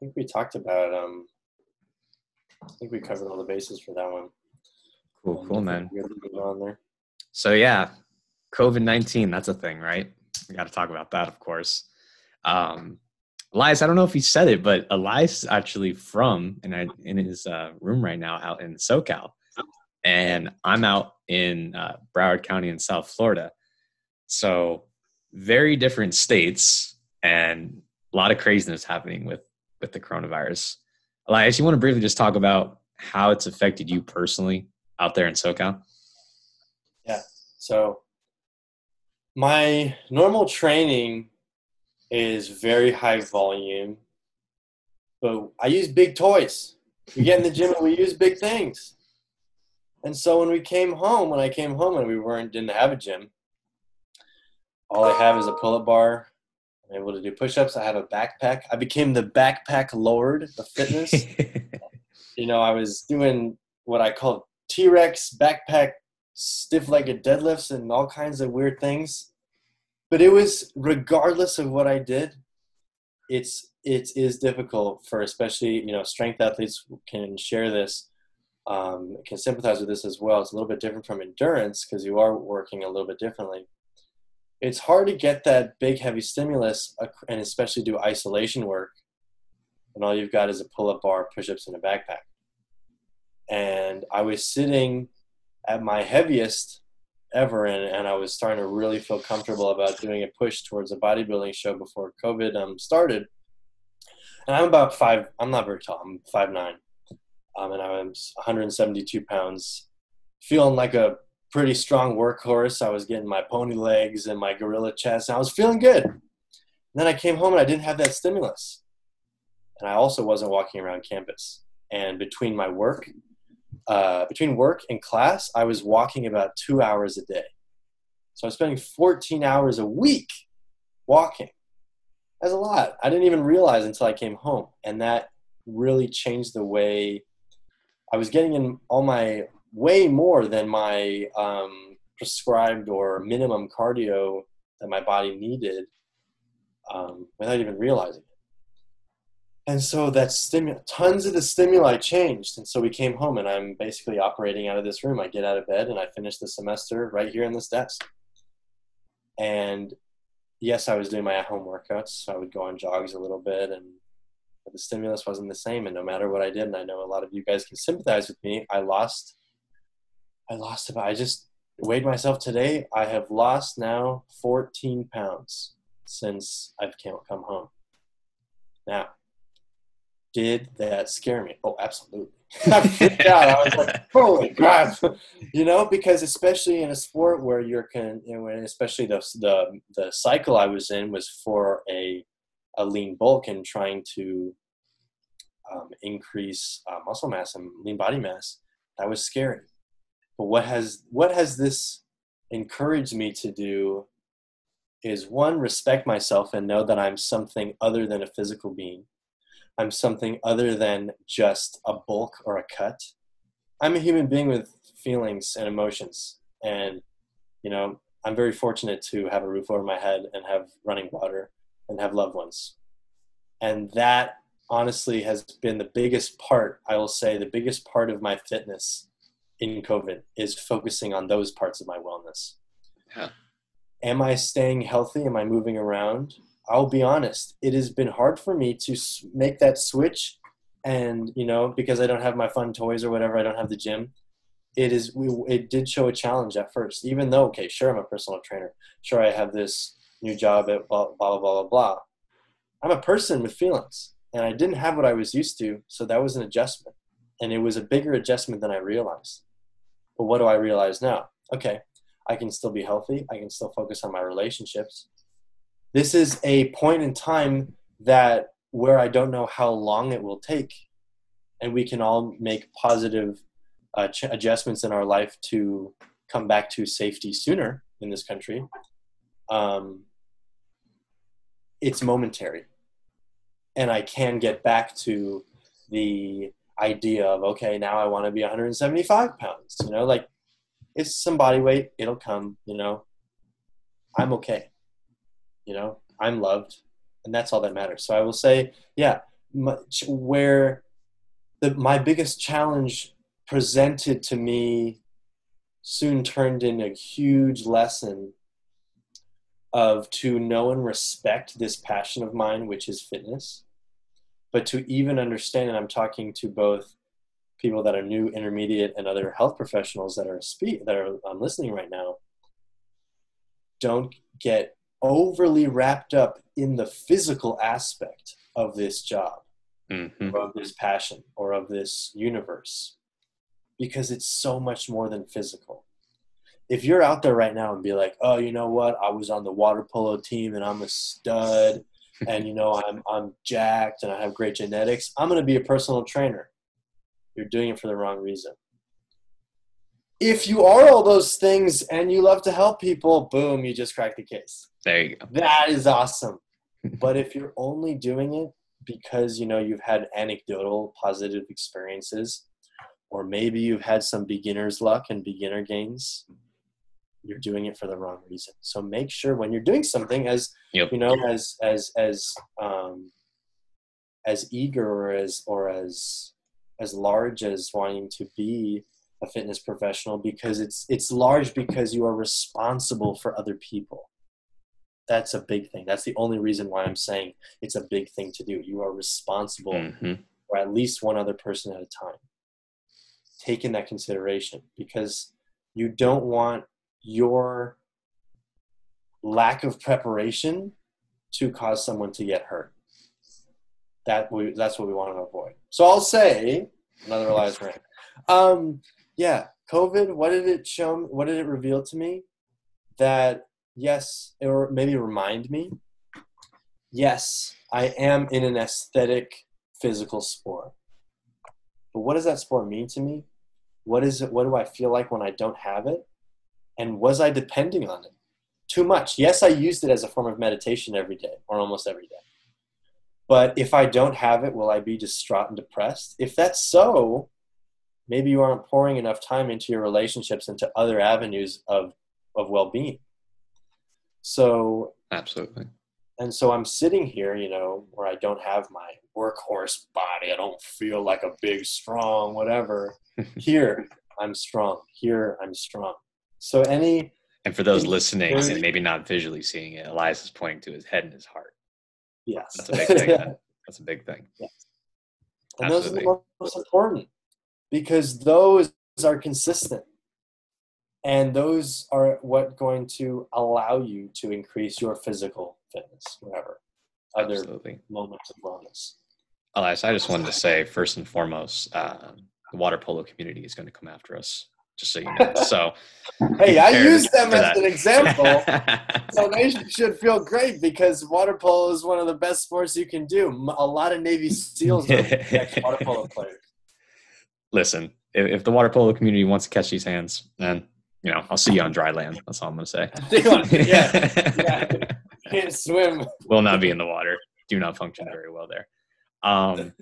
think we talked about. Um, I think we covered all the bases for that one. Cool, cool, man. On there. So yeah, COVID nineteen. That's a thing, right? We got to talk about that, of course. Um, Elias, I don't know if he said it, but Elias is actually from and I, in his uh, room right now out in SoCal, and I'm out in uh, Broward County in South Florida. So very different states and a lot of craziness happening with with the coronavirus. Elias, you want to briefly just talk about how it's affected you personally out there in SoCal? Yeah. So my normal training is very high volume, but I use big toys. We get in the gym and we use big things. And so when we came home, when I came home and we weren't didn't have a gym, all I have is a pull-up bar. I'm able to do push-ups. I have a backpack. I became the backpack lord of fitness. you know, I was doing what I call T-Rex backpack stiff-legged deadlifts and all kinds of weird things. But it was regardless of what I did, it's it is difficult for especially you know strength athletes can share this um, can sympathize with this as well. It's a little bit different from endurance because you are working a little bit differently. It's hard to get that big, heavy stimulus and especially do isolation work and all you've got is a pull up bar, push ups, and a backpack. And I was sitting at my heaviest ever and, and I was starting to really feel comfortable about doing a push towards a bodybuilding show before COVID um, started. And I'm about five, I'm not very tall, I'm five nine. Um, and I was 172 pounds, feeling like a pretty strong workhorse. I was getting my pony legs and my gorilla chest, and I was feeling good. And then I came home and I didn't have that stimulus. And I also wasn't walking around campus. And between my work uh, between work and class, I was walking about two hours a day. So I was spending 14 hours a week walking. That's a lot. I didn't even realize until I came home. And that really changed the way I was getting in all my way more than my um, prescribed or minimum cardio that my body needed um, without even realizing it. and so that stimulus tons of the stimuli changed. And so we came home and i'm basically operating out of this room. I get out of bed and i finish the semester right here in this desk. And yes i was doing my at-home workouts so i would go on jogs a little bit and the stimulus wasn't the same and no matter what i did and i know a lot of you guys can sympathize with me i lost i lost about i just weighed myself today i have lost now 14 pounds since i've come home now did that scare me? Oh, absolutely. I freaked out. I was like, holy crap. you know, because especially in a sport where you're can, you know, especially the, the, the cycle I was in was for a, a lean bulk and trying to um, increase uh, muscle mass and lean body mass. That was scary. But what has, what has this encouraged me to do is one, respect myself and know that I'm something other than a physical being I'm something other than just a bulk or a cut. I'm a human being with feelings and emotions. And, you know, I'm very fortunate to have a roof over my head and have running water and have loved ones. And that honestly has been the biggest part, I will say, the biggest part of my fitness in COVID is focusing on those parts of my wellness. Yeah. Am I staying healthy? Am I moving around? I'll be honest, it has been hard for me to make that switch. And, you know, because I don't have my fun toys or whatever, I don't have the gym. It is, we, it did show a challenge at first, even though, okay, sure, I'm a personal trainer. Sure, I have this new job at blah, blah, blah, blah, blah. I'm a person with feelings and I didn't have what I was used to. So that was an adjustment. And it was a bigger adjustment than I realized. But what do I realize now? Okay, I can still be healthy. I can still focus on my relationships this is a point in time that where I don't know how long it will take, and we can all make positive uh, ch- adjustments in our life to come back to safety sooner in this country. Um, it's momentary, and I can get back to the idea of okay, now I want to be 175 pounds. You know, like it's some body weight, it'll come. You know, I'm okay you know i'm loved and that's all that matters so i will say yeah much, where the, my biggest challenge presented to me soon turned into a huge lesson of to know and respect this passion of mine which is fitness but to even understand and i'm talking to both people that are new intermediate and other health professionals that are speak that are um, listening right now don't get overly wrapped up in the physical aspect of this job mm-hmm. or of this passion or of this universe because it's so much more than physical if you're out there right now and be like oh you know what i was on the water polo team and i'm a stud and you know i'm i'm jacked and i have great genetics i'm going to be a personal trainer you're doing it for the wrong reason if you are all those things and you love to help people, boom, you just crack the case. There you go. That is awesome. but if you're only doing it because you know you've had anecdotal positive experiences, or maybe you've had some beginner's luck and beginner gains, you're doing it for the wrong reason. So make sure when you're doing something as yep. you know, as as as um, as eager or as or as as large as wanting to be a fitness professional because it's it's large because you are responsible for other people that's a big thing that's the only reason why i'm saying it's a big thing to do you are responsible mm-hmm. for at least one other person at a time take in that consideration because you don't want your lack of preparation to cause someone to get hurt. That we, that's what we want to avoid. So I'll say another Elias rant. Um, yeah, COVID. What did it show? What did it reveal to me? That yes, or maybe remind me. Yes, I am in an aesthetic physical sport. But what does that sport mean to me? What is it? What do I feel like when I don't have it? And was I depending on it too much? Yes, I used it as a form of meditation every day or almost every day. But if I don't have it, will I be distraught and depressed? If that's so, maybe you aren't pouring enough time into your relationships into other avenues of of well-being. So absolutely. And so I'm sitting here, you know, where I don't have my workhorse body. I don't feel like a big, strong, whatever. here, I'm strong. Here, I'm strong. So any. And for those listening and maybe not visually seeing it, Elias is pointing to his head and his heart. Yes. That's a big thing. That's a big thing. Yes. And Absolutely. those are the most important because those are consistent. And those are what going to allow you to increase your physical fitness, whatever other Absolutely. moments of wellness. Elias, I just wanted to say first and foremost, uh, the water polo community is going to come after us. Just so you know. So, hey, I use them as that. an example, so they should feel great because water polo is one of the best sports you can do. A lot of Navy SEALs are water polo players. Listen, if, if the water polo community wants to catch these hands, then you know I'll see you on dry land. That's all I'm going to say. yeah, yeah can't swim. Will not be in the water. Do not function very well there. Um,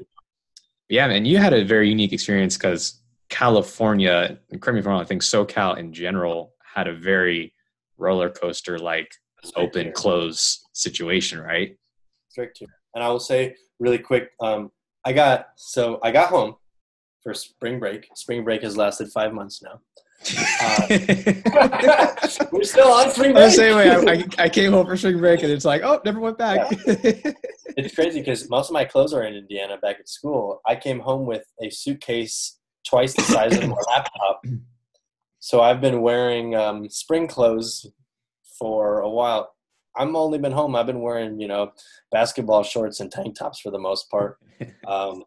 yeah, man, you had a very unique experience because California, correct me if I'm wrong, I think SoCal in general had a very roller coaster like open here. close situation, right? Strict here. And I will say really quick, um, I got so I got home for spring break. Spring break has lasted five months now. Uh, we're still on spring break. The same way, I, I, came home for spring break and it's like, oh, never went back. Yeah. it's crazy because most of my clothes are in Indiana back at school. I came home with a suitcase twice the size of my laptop. So I've been wearing um, spring clothes for a while. I'm only been home. I've been wearing, you know, basketball shorts and tank tops for the most part. Um,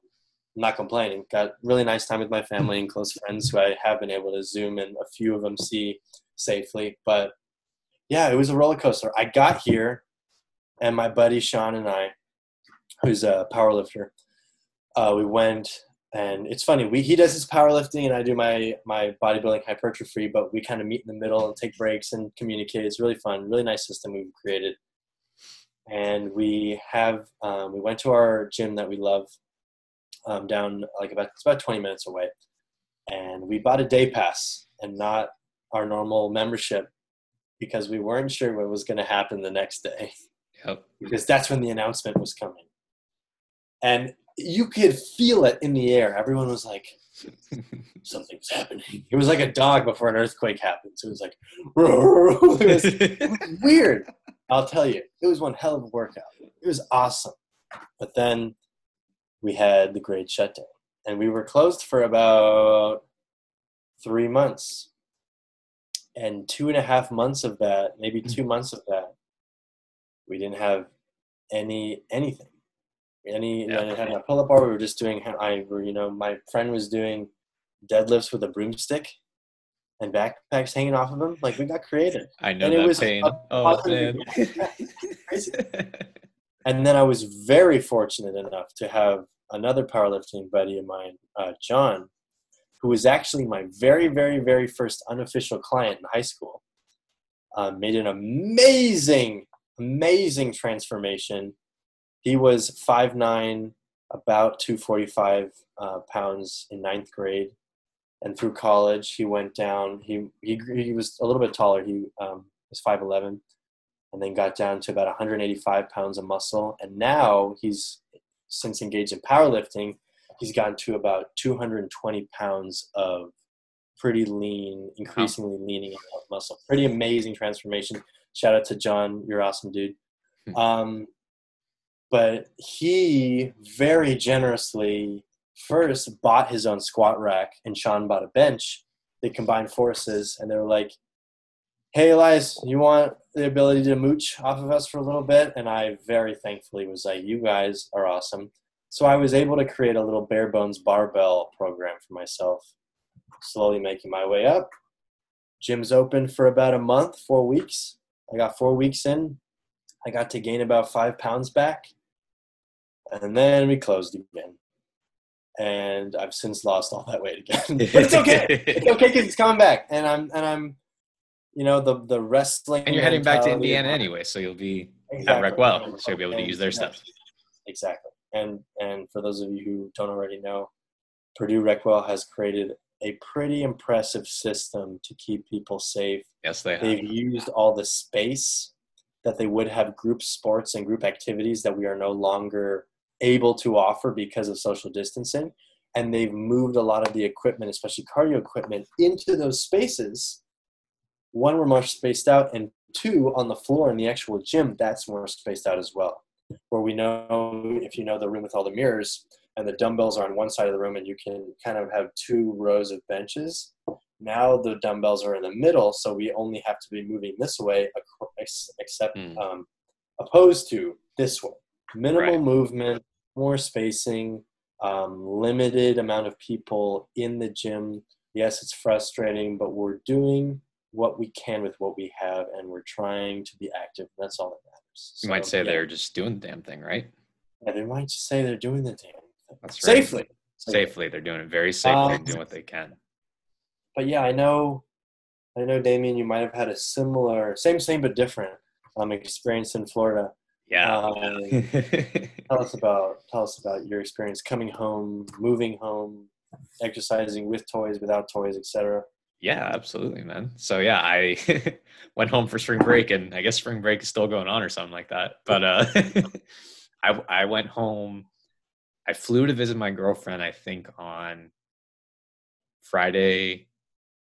I'm not complaining. Got really nice time with my family and close friends who I have been able to zoom and a few of them see safely. But yeah, it was a roller coaster. I got here, and my buddy Sean and I, who's a powerlifter, uh, we went. And it's funny. We he does his powerlifting, and I do my my bodybuilding hypertrophy. But we kind of meet in the middle and take breaks and communicate. It's really fun. Really nice system we've created. And we have um, we went to our gym that we love um, down like about it's about 20 minutes away, and we bought a day pass and not our normal membership because we weren't sure what was going to happen the next day. Yep. Because that's when the announcement was coming, and you could feel it in the air. Everyone was like, "Something's happening." It was like a dog before an earthquake happens. It was like, it was weird. I'll tell you, it was one hell of a workout. It was awesome. But then we had the great shutdown. And we were closed for about three months. And two and a half months of that, maybe mm. two months of that, we didn't have any anything. Any yeah. I had a pull up bar. We were just doing. I were you know my friend was doing deadlifts with a broomstick and backpacks hanging off of them. Like we got creative. I know and that it was pain. oh man. and then I was very fortunate enough to have another powerlifting buddy of mine, uh, John, who was actually my very, very, very first unofficial client in high school. Uh, made an amazing, amazing transformation. He was five nine, about 245 uh, pounds in ninth grade. And through college, he went down. He, he, he was a little bit taller. He um, was 5'11 and then got down to about 185 pounds of muscle. And now he's since engaged in powerlifting, he's gotten to about 220 pounds of pretty lean, increasingly leaning muscle. Pretty amazing transformation. Shout out to John, you're awesome, dude. Hmm. Um, but he very generously first bought his own squat rack, and Sean bought a bench, they combined forces and they were like, "Hey, Elias, you want the ability to mooch off of us for a little bit?" And I very thankfully was like, "You guys are awesome." So I was able to create a little bare bones barbell program for myself, slowly making my way up. Gym's open for about a month, four weeks. I got four weeks in. I got to gain about five pounds back. And then we closed again and I've since lost all that weight again. but it's okay. it's okay because it's coming back, and I'm and I'm, you know, the the wrestling. And you're heading back to Indiana anyway, so you'll be exactly. at Recwell, so you'll be able to use their stuff. Exactly, and and for those of you who don't already know, Purdue Recwell has created a pretty impressive system to keep people safe. Yes, they have. They've used all the space that they would have group sports and group activities that we are no longer able to offer because of social distancing. And they've moved a lot of the equipment, especially cardio equipment, into those spaces. One, we're more spaced out, and two, on the floor in the actual gym, that's more spaced out as well. Where we know, if you know the room with all the mirrors, and the dumbbells are on one side of the room, and you can kind of have two rows of benches. Now the dumbbells are in the middle, so we only have to be moving this way, except mm. um, opposed to this way. Minimal right. movement, more spacing, um, limited amount of people in the gym. Yes, it's frustrating, but we're doing what we can with what we have, and we're trying to be active. That's all that matters. You might say yeah. they're just doing the damn thing, right? Yeah, they might just say they're doing the damn thing. That's right. Safely. Safely, they're doing it very safely, um, doing what they can. But yeah, I know, I know, Damien. You might have had a similar, same, same, but different um, experience in Florida. Yeah. Um, tell us about tell us about your experience coming home, moving home, exercising with toys, without toys, etc. Yeah, absolutely, man. So yeah, I went home for spring break, and I guess spring break is still going on or something like that. But uh, I I went home. I flew to visit my girlfriend. I think on Friday.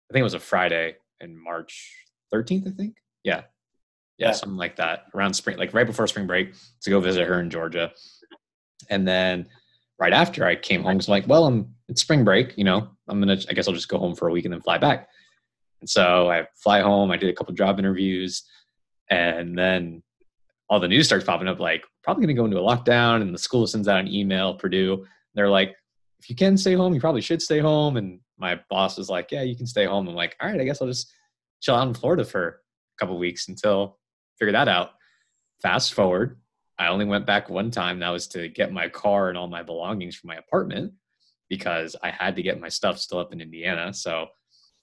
I think it was a Friday in March 13th. I think. Yeah, yeah, something like that around spring, like right before spring break to go visit her in Georgia. And then right after I came home, I'm like, well, I'm it's spring break, you know, I'm gonna, I guess I'll just go home for a week and then fly back. And so I fly home. I did a couple job interviews, and then all the news starts popping up, like probably gonna go into a lockdown, and the school sends out an email. Purdue, they're like, if you can stay home, you probably should stay home. And my boss is like, yeah, you can stay home. I'm like, all right, I guess I'll just chill out in Florida for a couple weeks until figure that out. Fast forward, I only went back one time. That was to get my car and all my belongings from my apartment because I had to get my stuff still up in Indiana. So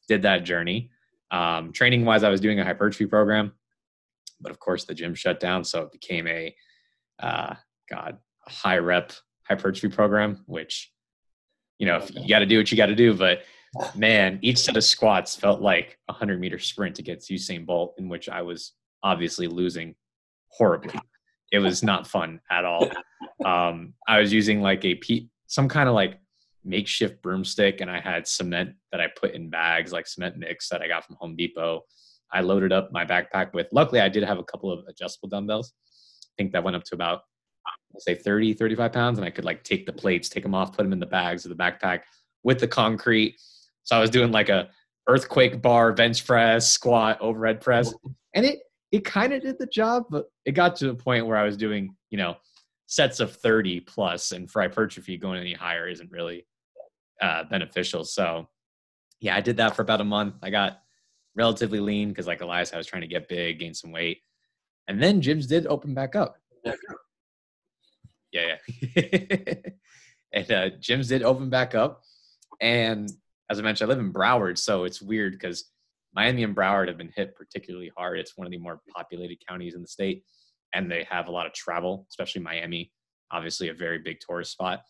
did that journey. Um, training wise, I was doing a hypertrophy program, but of course the gym shut down. So it became a, uh, God, high rep hypertrophy program, which, you know, you got to do what you got to do. But man, each set of squats felt like a hundred meter sprint against Usain Bolt, in which I was obviously losing horribly. It was not fun at all. Um, I was using like a pe- some kind of like makeshift broomstick, and I had cement that I put in bags, like cement mix that I got from Home Depot. I loaded up my backpack with. Luckily, I did have a couple of adjustable dumbbells. I think that went up to about say 30, 35 pounds, and I could like take the plates, take them off, put them in the bags of the backpack with the concrete. So I was doing like a earthquake bar, bench press, squat, overhead press, and it it kind of did the job, but it got to the point where I was doing, you know, sets of 30 plus, and for hypertrophy, going any higher isn't really uh, beneficial. So, yeah, I did that for about a month. I got relatively lean because, like Elias, I was trying to get big, gain some weight. And then gyms did open back up. Yeah, yeah. and uh, gyms did open back up. And as I mentioned, I live in Broward, so it's weird because Miami and Broward have been hit particularly hard. It's one of the more populated counties in the state, and they have a lot of travel, especially Miami, obviously a very big tourist spot.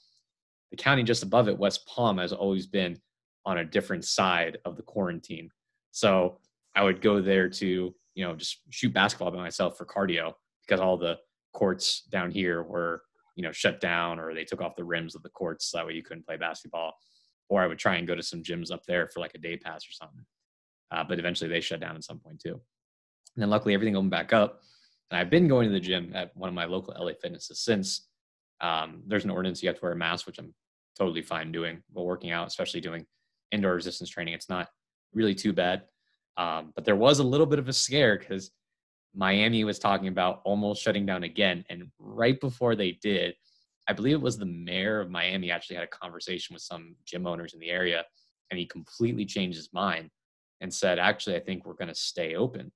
The county just above it, West Palm, has always been on a different side of the quarantine. So I would go there to, you know, just shoot basketball by myself for cardio because all the courts down here were, you know, shut down or they took off the rims of the courts so that way you couldn't play basketball. Or I would try and go to some gyms up there for like a day pass or something uh, but eventually they shut down at some point too. And then luckily everything opened back up. And I've been going to the gym at one of my local LA fitnesses since. Um, there's an ordinance you have to wear a mask, which I'm totally fine doing. But working out, especially doing indoor resistance training, it's not really too bad. Um, but there was a little bit of a scare because Miami was talking about almost shutting down again. And right before they did, I believe it was the mayor of Miami actually had a conversation with some gym owners in the area and he completely changed his mind and said, actually, I think we're going to stay open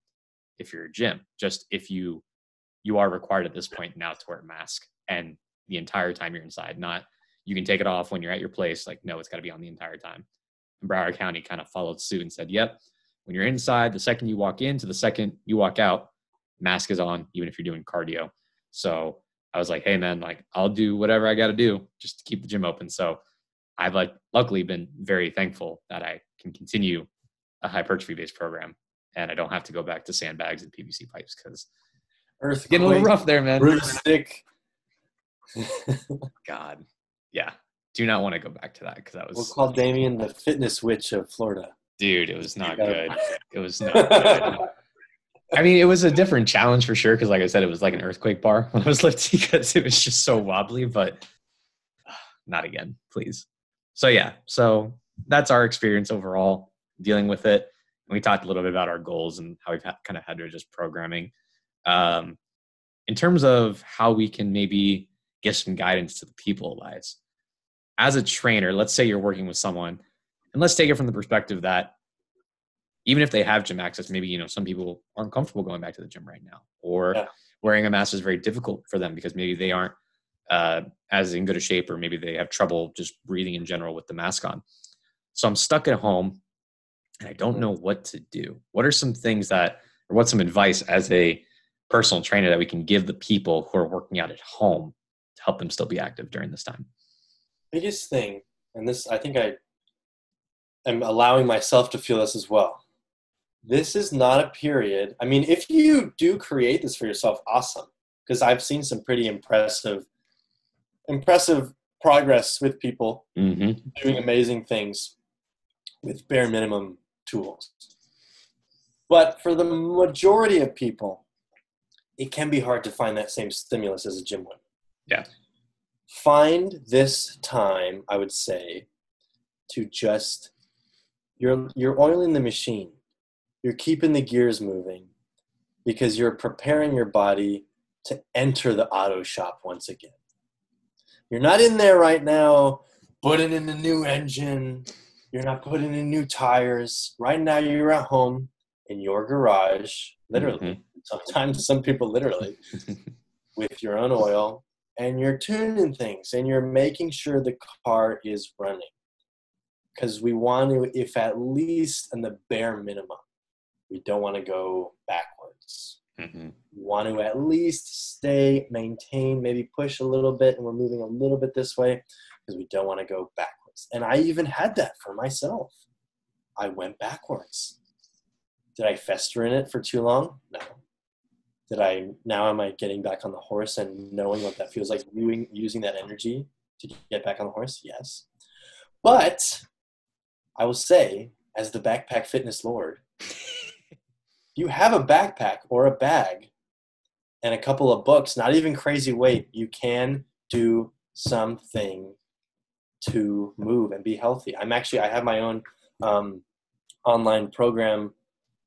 if you're a gym, just if you you are required at this point now to wear a mask and the entire time you're inside, not you can take it off when you're at your place. Like, no, it's got to be on the entire time. And Broward County kind of followed suit and said, yep, when you're inside, the second you walk in to the second you walk out, mask is on, even if you're doing cardio. So I was like, hey man, like I'll do whatever I got to do just to keep the gym open. So I've like luckily been very thankful that I can continue a hypertrophy based program and I don't have to go back to sandbags and PVC pipes because Earth getting a little rough there, man. Stick. God, yeah. Do not want to go back to that because that was We'll call Damien the fitness witch of Florida. dude. It was not good. It was not good. I mean, it was a different challenge for sure because, like I said, it was like an earthquake bar when I was lifting because it was just so wobbly. But not again, please. So yeah, so that's our experience overall dealing with it. And we talked a little bit about our goals and how we've had, kind of had to adjust programming. Um, in terms of how we can maybe give some guidance to the people, Elias, as a trainer, let's say you're working with someone, and let's take it from the perspective that even if they have gym access, maybe you know some people aren't comfortable going back to the gym right now, or Yeah. wearing a mask is very difficult for them because maybe they aren't uh, as in good a shape, or maybe they have trouble just breathing in general with the mask on. So I'm stuck at home, and I don't know what to do. What are some things that, or what's some advice as a personal trainer that we can give the people who are working out at home to help them still be active during this time? biggest thing, and this I think I am allowing myself to feel this as well. This is not a period. I mean, if you do create this for yourself, awesome. Because I've seen some pretty impressive, impressive progress with people Mm-hmm. doing amazing things with bare minimum tools. But for the majority of people, it can be hard to find that same stimulus as a gym would. Yeah. Find this time, I would say, to just you're you're oiling the machine. You're keeping the gears moving because you're preparing your body to enter the auto shop once again. You're not in there right now putting in a new engine. You're not putting in new tires. Right now, you're at home in your garage, literally. Sometimes some people literally with your own oil, and you're tuning things and you're making sure the car is running. Because we want to, if at least in the bare minimum, we don't want to go backwards. Mm-hmm. We want to at least stay, maintain, maybe push a little bit, and we're moving a little bit this way because we don't want to go backwards. And I even had that for myself. I went backwards. Did I fester in it for too long? No. Did I now am I getting back on the horse and knowing what that feels like using using that energy to get back on the horse? Yes. But I will say, as the backpack fitness lord, you have a backpack or a bag and a couple of books, not even crazy weight, you can do something to move and be healthy. I'm actually, I have my own um, online program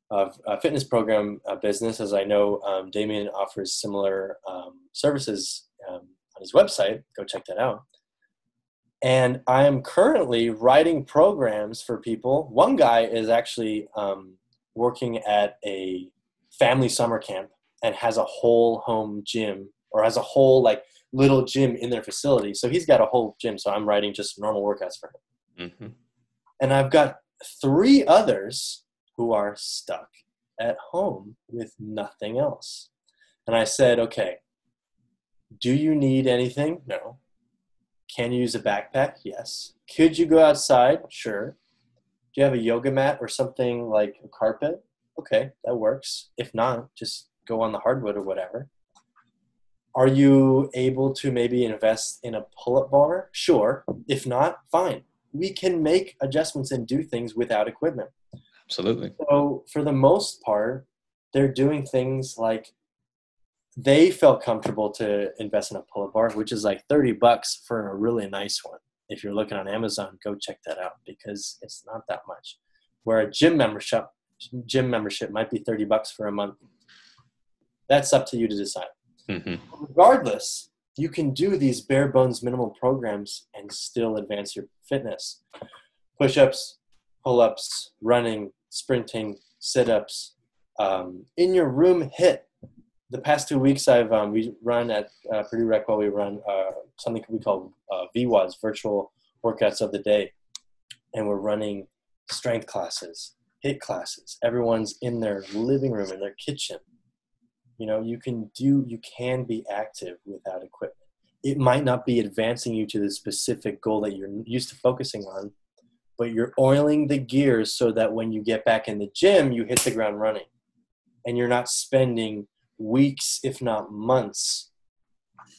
of uh, fitness program uh, business, as I know um, Damien offers similar um, services um, on his website. Go check that out. And I am currently writing programs for people. One guy is actually um, working at a family summer camp and has a whole home gym or has a whole like little gym in their facility. So he's got a whole gym. So I'm writing just normal workouts for him. Mm-hmm. And I've got three others who are stuck at home with nothing else. And I said, okay, do you need anything? No. Can you use a backpack? Yes. Could you go outside? Sure. Do you have a yoga mat or something like a carpet? Okay, that works. If not, just go on the hardwood or whatever. Are you able to maybe invest in a pull up bar? Sure. If not, fine. We can make adjustments and do things without equipment. Absolutely. So, for the most part, they're doing things like they felt comfortable to invest in a pull up bar, which is like 30 bucks for a really nice one. If you're looking on Amazon, go check that out because it's not that much. where a gym membership gym membership might be 30 bucks for a month. That's up to you to decide. Mm-hmm. Regardless, you can do these bare bones minimal programs and still advance your fitness. Push ups, pull ups, running, sprinting, sit ups. Um, in your room, hit. The past two weeks, I've um, we run at uh, Purdue Recwell we run uh, something we call uh, virtual workouts of the day, and we're running strength classes, hit classes. Everyone's in their living room, in their kitchen. You know, you can do, you can be active without equipment. It might not be advancing you to the specific goal that you're used to focusing on, but you're oiling the gears so that when you get back in the gym, you hit the ground running. And you're not spending weeks, if not months,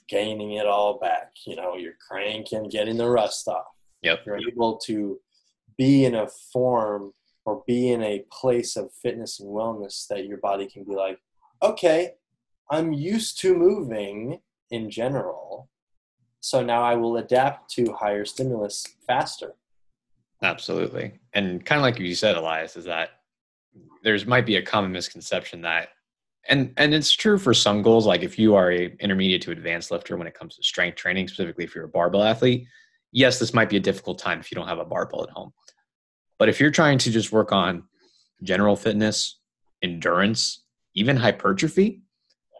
gaining it all back. You know, you're cranking, getting the rust off. Yep. You're able to be in a form or be in a place of fitness and wellness that your body can be like, okay, I'm used to moving in general. So now I will adapt to higher stimulus faster. Absolutely. And kind of like you said, Elias, is that there's might be a common misconception that and and it's true for some goals like if you are a intermediate to advanced lifter when it comes to strength training specifically if you're a barbell athlete yes this might be a difficult time if you don't have a barbell at home but if you're trying to just work on general fitness, endurance, even hypertrophy,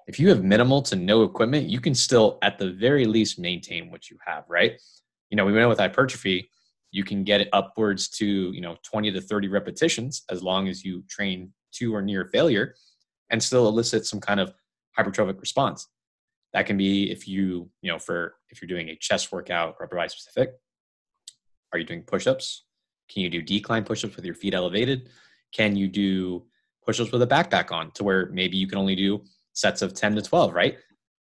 if you have minimal to no equipment, you can still, at the very least, maintain what you have, right? You know, we know with hypertrophy, you can get it upwards to, you know, 20 to 30 repetitions as long as you train to or near failure and still elicit some kind of hypertrophic response. That can be if you, you know, for if you're doing a chest workout or upper body specific, are you doing push-ups? Can you do decline push-ups with your feet elevated? Can you do push-ups with a backpack on to where maybe you can only do sets of 10 to 12, right?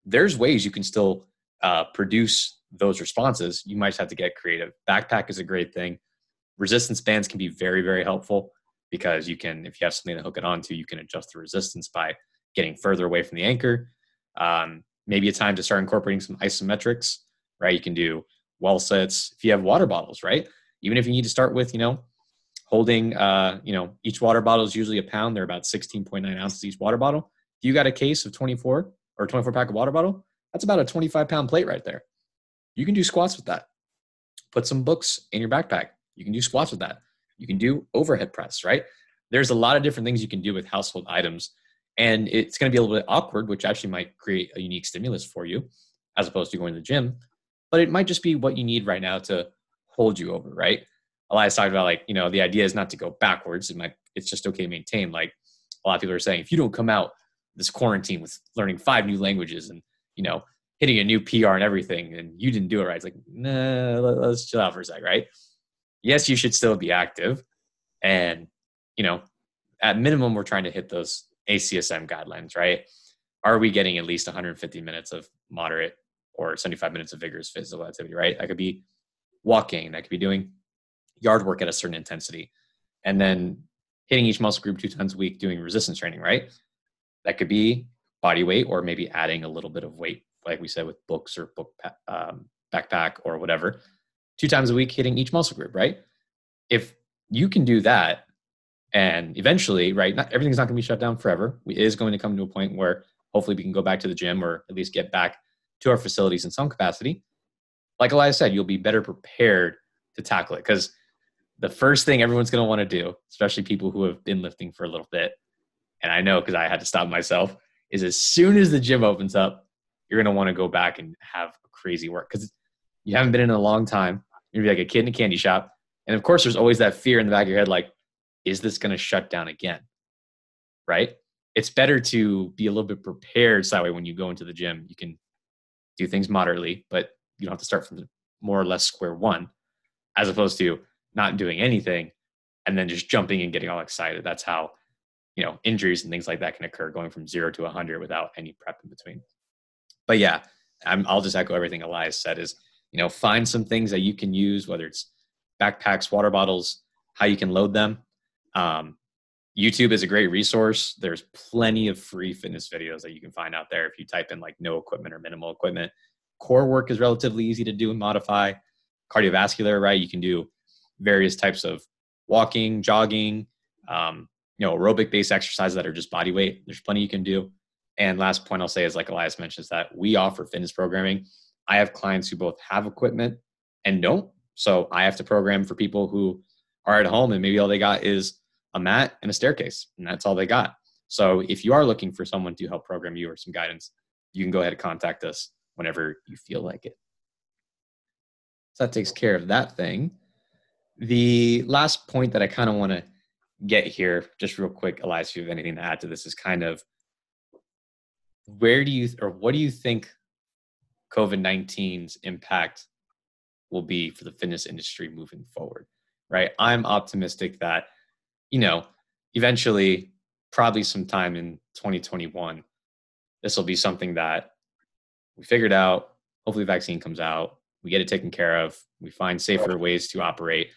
There's ways you can still uh, produce those responses. You might have to get creative. Backpack is a great thing. Resistance bands can be very, very helpful because you can, if you have something to hook it onto, you can adjust the resistance by getting further away from the anchor. Um, maybe a time to start incorporating some isometrics, right? You can do wall sets If you have water bottles, right? even if you need to start with, you know, holding, uh, you know, each water bottle is usually a pound. They're about 16.9 ounces each water bottle. If you got a case of 24 or 24 pack of water bottle, that's about a 25 pound plate right there. You can do squats with that. Put some books in your backpack. You can do squats with that. You can do overhead press, right? There's a lot of different things you can do with household items. And it's going to be a little bit awkward, which actually might create a unique stimulus for you as opposed to going to the gym. But it might just be what you need right now to hold you over, right? Elias talked about like, you know, the idea is not to go backwards. It might, it's just okay to maintain. Like a lot of people are saying, if you don't come out this quarantine with learning five new languages and, you know, hitting a new PR and everything, and you didn't do it right, it's like, nah, let's chill out for a sec, right? Yes, you should still be active. And, you know, at minimum, we're trying to hit those ACSM guidelines, right? Are we getting at least 150 minutes of moderate or 75 minutes of vigorous physical activity, right? That could be walking, that could be doing yard work at a certain intensity, and then hitting each muscle group two times a week doing resistance training, right? That could be body weight or maybe adding a little bit of weight, like we said with books or book um, backpack or whatever, two times a week hitting each muscle group, right? If you can do that, and eventually, right, not everything's not going to be shut down forever. We is going to come to a point where hopefully we can go back to the gym or at least get back to our facilities in some capacity like Elias said, you'll be better prepared to tackle it. Because the first thing everyone's going to want to do, especially people who have been lifting for a little bit, and I know because I had to stop myself, is as soon as the gym opens up, you're going to want to go back and have crazy work because you haven't been in a long time. You're going to be like a kid in a candy shop. And of course, there's always that fear in the back of your head like, is this going to shut down again? Right? It's better to be a little bit prepared so that way when you go into the gym, you can do things moderately, but you don't have to start from more or less square one, as opposed to not doing anything and then just jumping and getting all excited. That's how you know injuries and things like that can occur going from zero to 100 without any prep in between. But yeah, i will just echo everything Elias said. Is you know find some things that you can use, whether it's backpacks, water bottles, how you can load them. Um, YouTube is a great resource. There's plenty of free fitness videos that you can find out there if you type in like no equipment or minimal equipment. Core work is relatively easy to do and modify. Cardiovascular, right? You can do various types of walking, jogging, um, you know, aerobic based exercises that are just body weight. There's plenty you can do. And last point I'll say is like Elias mentions that we offer fitness programming. I have clients who both have equipment and don't. So I have to program for people who are at home and maybe all they got is a mat and a staircase and that's all they got. So if you are looking for someone to help program you or some guidance, you can go ahead and contact us whenever you feel like it. So that takes care of that thing. The last point that I kind of want to get here, just real quick, Elias, if you have anything to add to this, is kind of where do you or what do you think COVID 19's impact will be for the fitness industry moving forward? Right. I'm optimistic that, you know, eventually, probably sometime in 2021, this will be something that we figured out. Hopefully, vaccine comes out, we get it taken care of, we find safer ways to operate,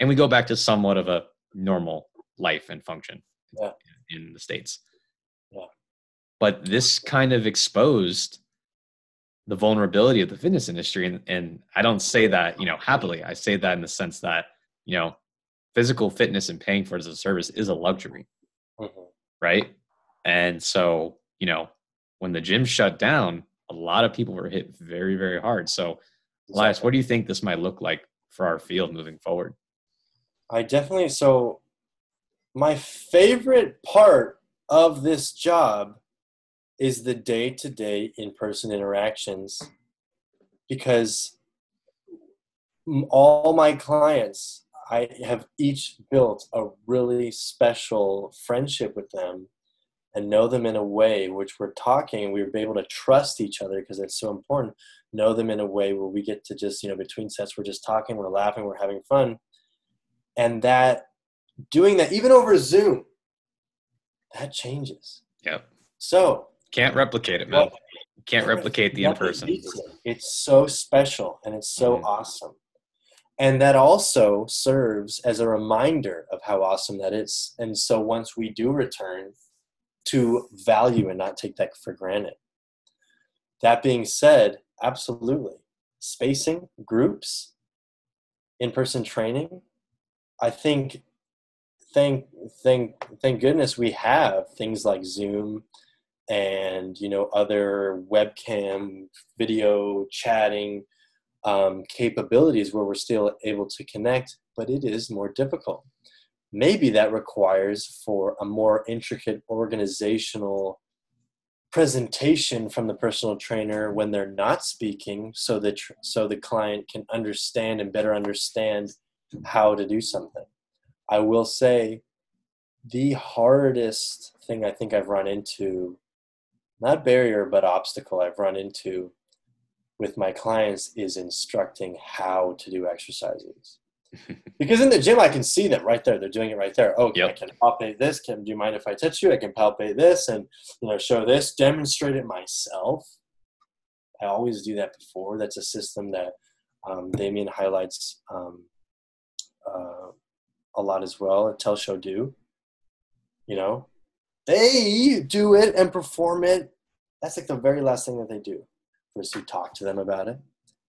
and we go back to somewhat of a normal life and function yeah. in the States. Yeah. But this kind of exposed the vulnerability of the fitness industry. And, and I don't say that, you know, happily. I say that in the sense that, you know, physical fitness and paying for it as a service is a luxury. Mm-hmm. Right. And so, you know, when the gym shut down, a lot of people were hit very, very hard. So, Elias, what do you think this might look like for our field moving forward? I definitely so my favorite part of this job is the day to day in person interactions because all my clients, I have each built a really special friendship with them and know them in a way which we're talking we are able to trust each other because it's so important know them in a way where we get to just you know between sets we're just talking we're laughing we're having fun and that doing that even over zoom that changes. Yep. So can't replicate it man. Well, can't replicate the in person it's so special and it's so mm-hmm. awesome. And that also serves as a reminder of how awesome that is. And so once we do return to value and not take that for granted. That being said, absolutely. Spacing, groups, in person training, I think thank thank thank goodness we have things like Zoom and you know other webcam video chatting um, capabilities where we're still able to connect, but it is more difficult. Maybe that requires for a more intricate organizational presentation from the personal trainer when they're not speaking so that so the client can understand and better understand how to do something i will say the hardest thing i think i've run into not barrier but obstacle i've run into with my clients is instructing how to do exercises because in the gym I can see them right there. They're doing it right there. Oh, yep. I can palpate this. Can do you mind if I touch you? I can palpate this and you know show this. Demonstrate it myself. I always do that before. That's a system that um, Damien highlights um, uh, a lot as well. Tell show do. You know, they do it and perform it. That's like the very last thing that they do. First, you talk to them about it.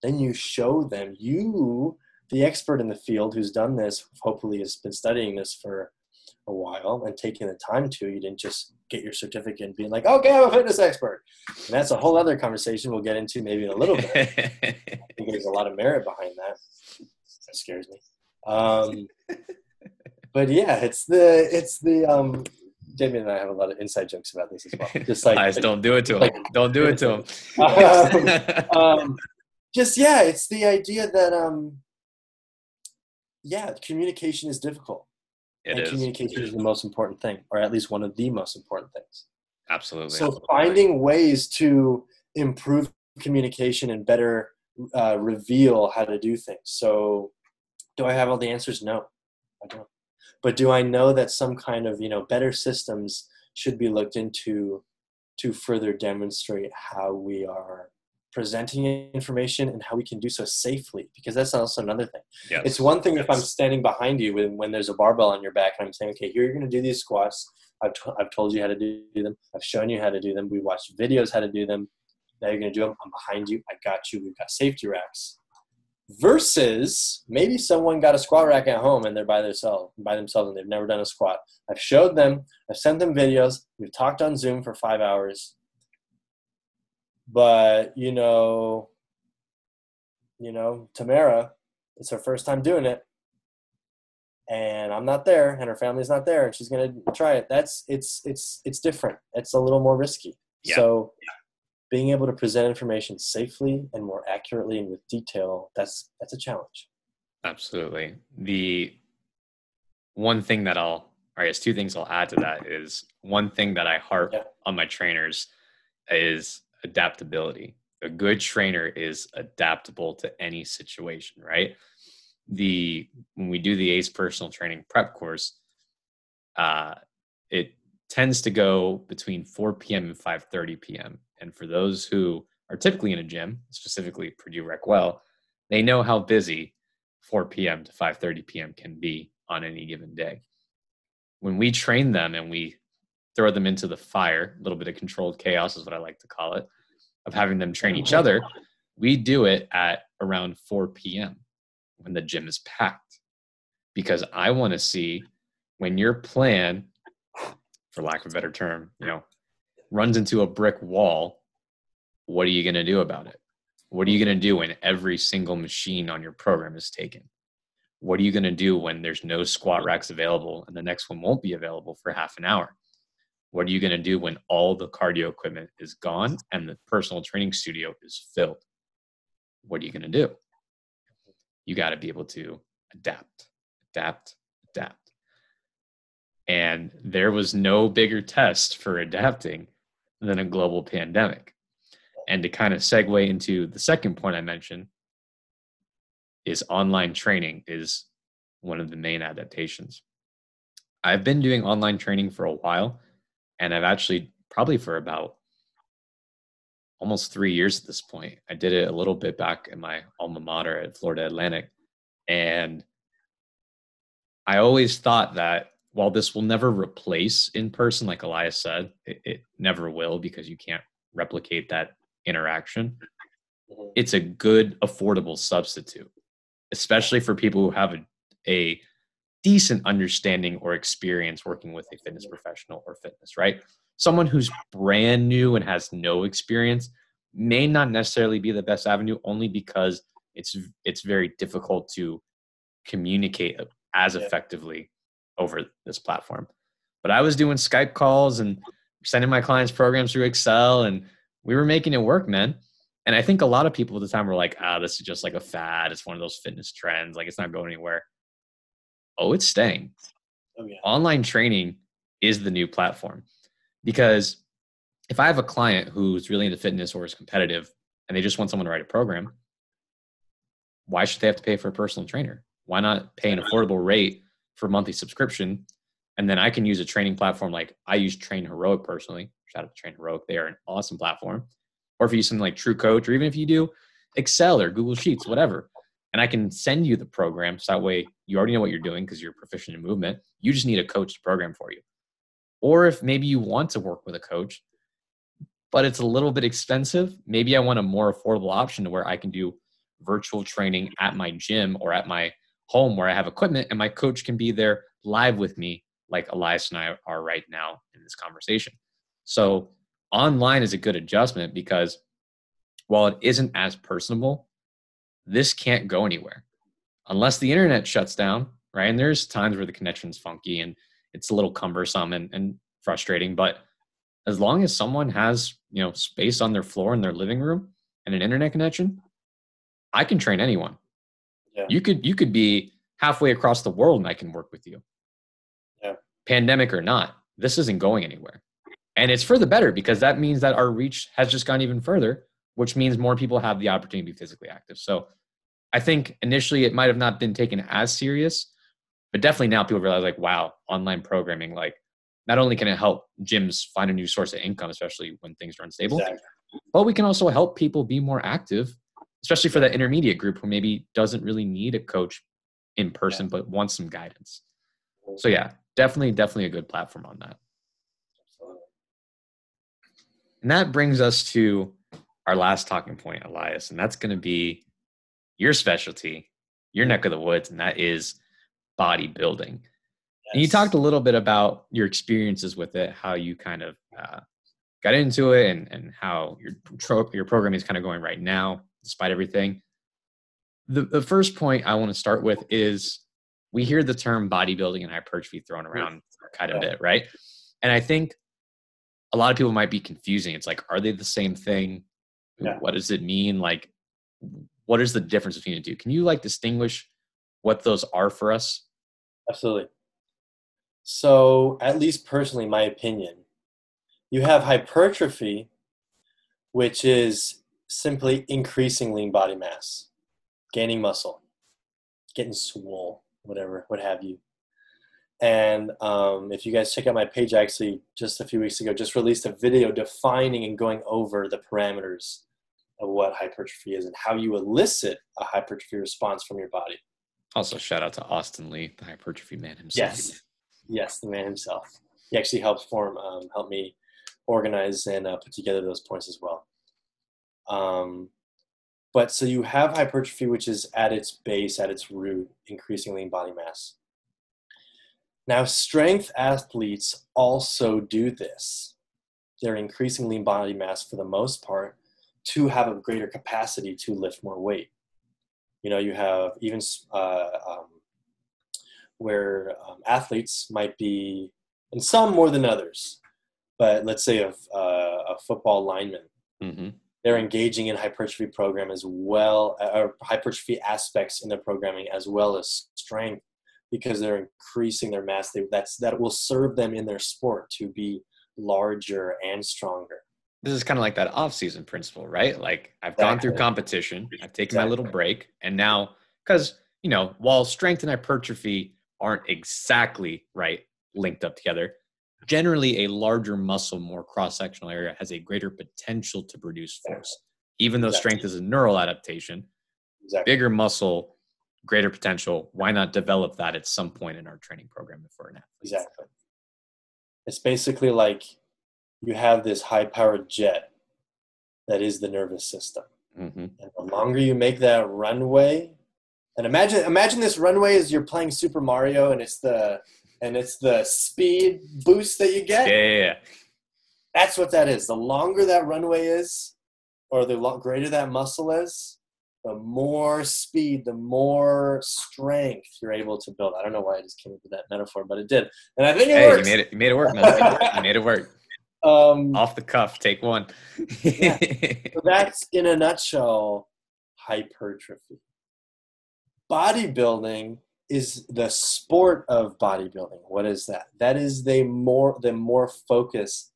Then you show them you the expert in the field who's done this hopefully has been studying this for a while and taking the time to you didn't just get your certificate and being like okay i'm a fitness expert and that's a whole other conversation we'll get into maybe in a little bit i think there's a lot of merit behind that that scares me um, but yeah it's the it's the um Damien and I have a lot of inside jokes about this as well. Just like, Guys, don't do it to him. Like, don't do it to him. um, um, just yeah, it's the idea that um, yeah, communication is difficult. It and is. communication is the most important thing, or at least one of the most important things. Absolutely. So absolutely. finding ways to improve communication and better uh, reveal how to do things. So, do I have all the answers? No, I don't. But do I know that some kind of you know better systems should be looked into to further demonstrate how we are presenting information and how we can do so safely? Because that's also another thing. Yes. it's one thing yes. if i'm standing behind you when, when there's a barbell on your back and i'm saying okay here you're going to do these squats. I've, t- I've told you how to do them. I've shown you how to do them. We watched videos how to do them. Now you're going to do them i'm behind you. I got you. We've got safety racks versus maybe someone got a squat rack at home and they're by themselves by themselves and they've never done a squat. I've showed them i've sent them videos we've talked on zoom for five hours. But you know you know tamara it's her first time doing it. And i'm not there and her family's not there and she's going to try it. That's it's it's it's different. It's a little more risky. Yeah. so being able to present information safely and more accurately and with detail that's that's a challenge absolutely the one thing that i'll i guess two things i'll add to that is one thing that i harp yeah. on my trainers is adaptability a good trainer is adaptable to any situation right the when we do the ace personal training prep course uh it tends to go between 4 p.m. and 5:30 p.m. And for those who are typically in a gym, specifically Purdue Recwell, they know how busy 4 p.m. to 5:30 p.m. can be on any given day. When we train them and we throw them into the fire, a little bit of controlled chaos is what I like to call it, of having them train each other, we do it at around 4 p.m. when the gym is packed. Because I want to see when your plan for lack of a better term, you know, runs into a brick wall, what are you going to do about it? What are you going to do when every single machine on your program is taken? What are you going to do when there's no squat racks available and the next one won't be available for half an hour? What are you going to do when all the cardio equipment is gone and the personal training studio is filled? What are you going to do? You got to be able to adapt, adapt, adapt. And there was no bigger test for adapting than a global pandemic. And to kind of segue into the second point I mentioned is online training is one of the main adaptations. I've been doing online training for a while, and I've actually probably for about almost three years at this point. I did it a little bit back in my alma mater at Florida Atlantic. And I always thought that while this will never replace in person, like Elias said, it, it never will because you can't replicate that interaction. Mm-hmm. It's a good, affordable substitute, especially for people who have a, a decent understanding or experience working with a fitness professional or fitness, right? Someone who's brand new and has no experience may not necessarily be the best avenue only because it's it's very difficult to communicate as effectively over this platform. But I was doing Skype calls and sending my clients programs through Excel and we were making it work, man. And I think a lot of people at the time were like, ah, this is just like a fad. It's one of those fitness trends. Like it's not going anywhere. Oh, it's staying. Oh, yeah. Online training is the new platform because if I have a client who's really into fitness or is competitive and they just want someone to write a program, why should they have to pay for a personal trainer? Why not pay an affordable rate for monthly subscription. And then I can use a training platform like I use TrainHeroic personally. Shout out to TrainHeroic. They are an awesome platform. Or if you use something like TrueCoach, or even if you do Excel or Google Sheets, whatever. And I can send you the program so that way you already know what you're doing because you're proficient in movement. You just need a coach to program for you. Or if maybe you want to work with a coach, but it's a little bit expensive, maybe I want a more affordable option to where I can do virtual training at my gym or at my home where I have equipment and my coach can be there live with me, like Elias and I are right now in this conversation. So online is a good adjustment because while it isn't as personable, this can't go anywhere unless the internet shuts down, right? And there's times where the connection's funky and it's a little cumbersome and, and frustrating, but as long as someone has, you know, space on their floor in their living room and an internet connection, I can train anyone. Yeah. You could you could be halfway across the world and I can work with you. Yeah. Pandemic or not, this isn't going anywhere. And it's for the better because that means that our reach has just gone even further, which means more people have the opportunity to be physically active. So I think initially it might have not been taken as serious, but definitely now people realize like, wow, online programming, like not only can it help gyms find a new source of income, especially when things are unstable, exactly. but we can also help people be more active especially for that intermediate group who maybe doesn't really need a coach in person yeah. but wants some guidance. So yeah, definitely, definitely a good platform on that. And that brings us to our last talking point, Elias, and that's going to be your specialty, your neck of the woods, and that is bodybuilding. Yes. And you talked a little bit about your experiences with it, how you kind of uh, got into it, and and how your tro- your program is kind of going right now, despite everything. The the first point I want to start with is we hear the term bodybuilding and hypertrophy thrown around kind of a bit, right? And I think a lot of people might be confusing. It's like, are they the same thing? Yeah. What does it mean? Like, what is the difference between the two? Can you like distinguish what those are for us? Absolutely. So, at least personally, my opinion, you have hypertrophy, which is simply increasing lean body mass, gaining muscle, getting swole, whatever, what have you. And um, if you guys check out my page, I actually just a few weeks ago just released a video defining and going over the parameters of what hypertrophy is and how you elicit a hypertrophy response from your body. Also, shout out to Austin Lee, the hypertrophy man himself. Yes, yes, the man himself. He actually helped form, um, help me organize and uh, put together those points as well. Um, but so you have hypertrophy, which is at its base, at its root, increasing lean body mass. Now, strength athletes also do this. They're increasing lean body mass for the most part to have a greater capacity to lift more weight. You know, you have even uh, um, where um, athletes might be, and some more than others, but let's say a, uh, a football lineman, mm-hmm. They're engaging in hypertrophy program as well, uh, or hypertrophy aspects in their programming as well as strength because they're increasing their mass. They, that's that will serve them in their sport to be larger and stronger. This is kind of like that off-season principle, right? Like I've exactly. gone through competition, I've taken exactly. my little break, and now because you know while strength and hypertrophy aren't exactly right linked up together, generally a larger muscle, more cross-sectional area has a greater potential to produce force. Even though exactly. strength is a neural adaptation, bigger muscle greater potential, why not develop that at some point in our training program if we're an athlete? Exactly. It's basically like you have this high powered jet that is the nervous system. Mm-hmm. And the longer you make that runway, and imagine imagine this runway as you're playing Super Mario and it's the and it's the speed boost that you get. Yeah, yeah, yeah. That's what that is. The longer that runway is, or the greater that muscle is, the more speed, the more strength you're able to build. I don't know why I just came up with that metaphor, but it did, and I think it hey, works. You made it. You made it work. you made it work. Um, Off the cuff, take one. yeah. So that's in a nutshell hypertrophy. Bodybuilding is the sport of bodybuilding. What is that? That is the more the more focused,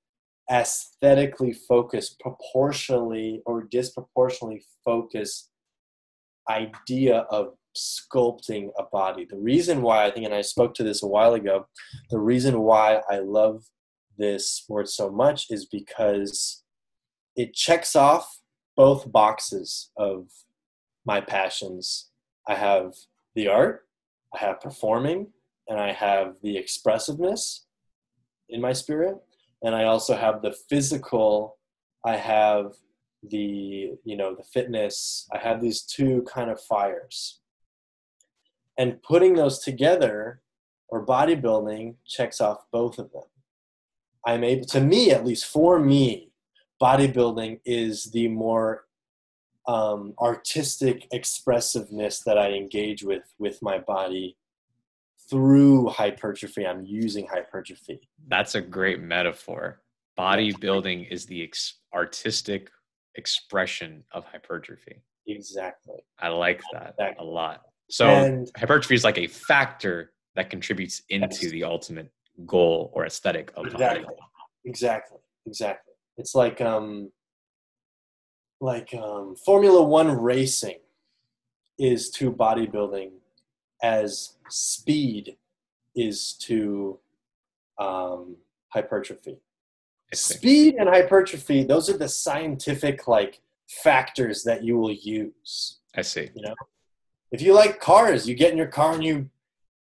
aesthetically focused, proportionally or disproportionately focused idea of sculpting a body. The reason why I think, and I spoke to this a while ago, the reason why I love this sport so much is because it checks off both boxes of my passions. I have the art, I have performing, and I have the expressiveness in my spirit, and I also have the physical. I have the you know the fitness. I have these two kind of fires. And putting those together or bodybuilding checks off both of them. I'm able to me at least for me bodybuilding is the more um, artistic expressiveness that i engage with with my body through hypertrophy i'm using hypertrophy that's a great metaphor bodybuilding is the ex- artistic expression of hypertrophy. Exactly. I like that exactly. a lot. So and, hypertrophy is like a factor that contributes into the ultimate goal or aesthetic of exactly. Exactly. Exactly. It's like um like um Formula 1 racing is to bodybuilding as speed is to um, hypertrophy. Speed and hypertrophy those are the scientific like factors that you will use i see. you know? If you like cars you get in your car and you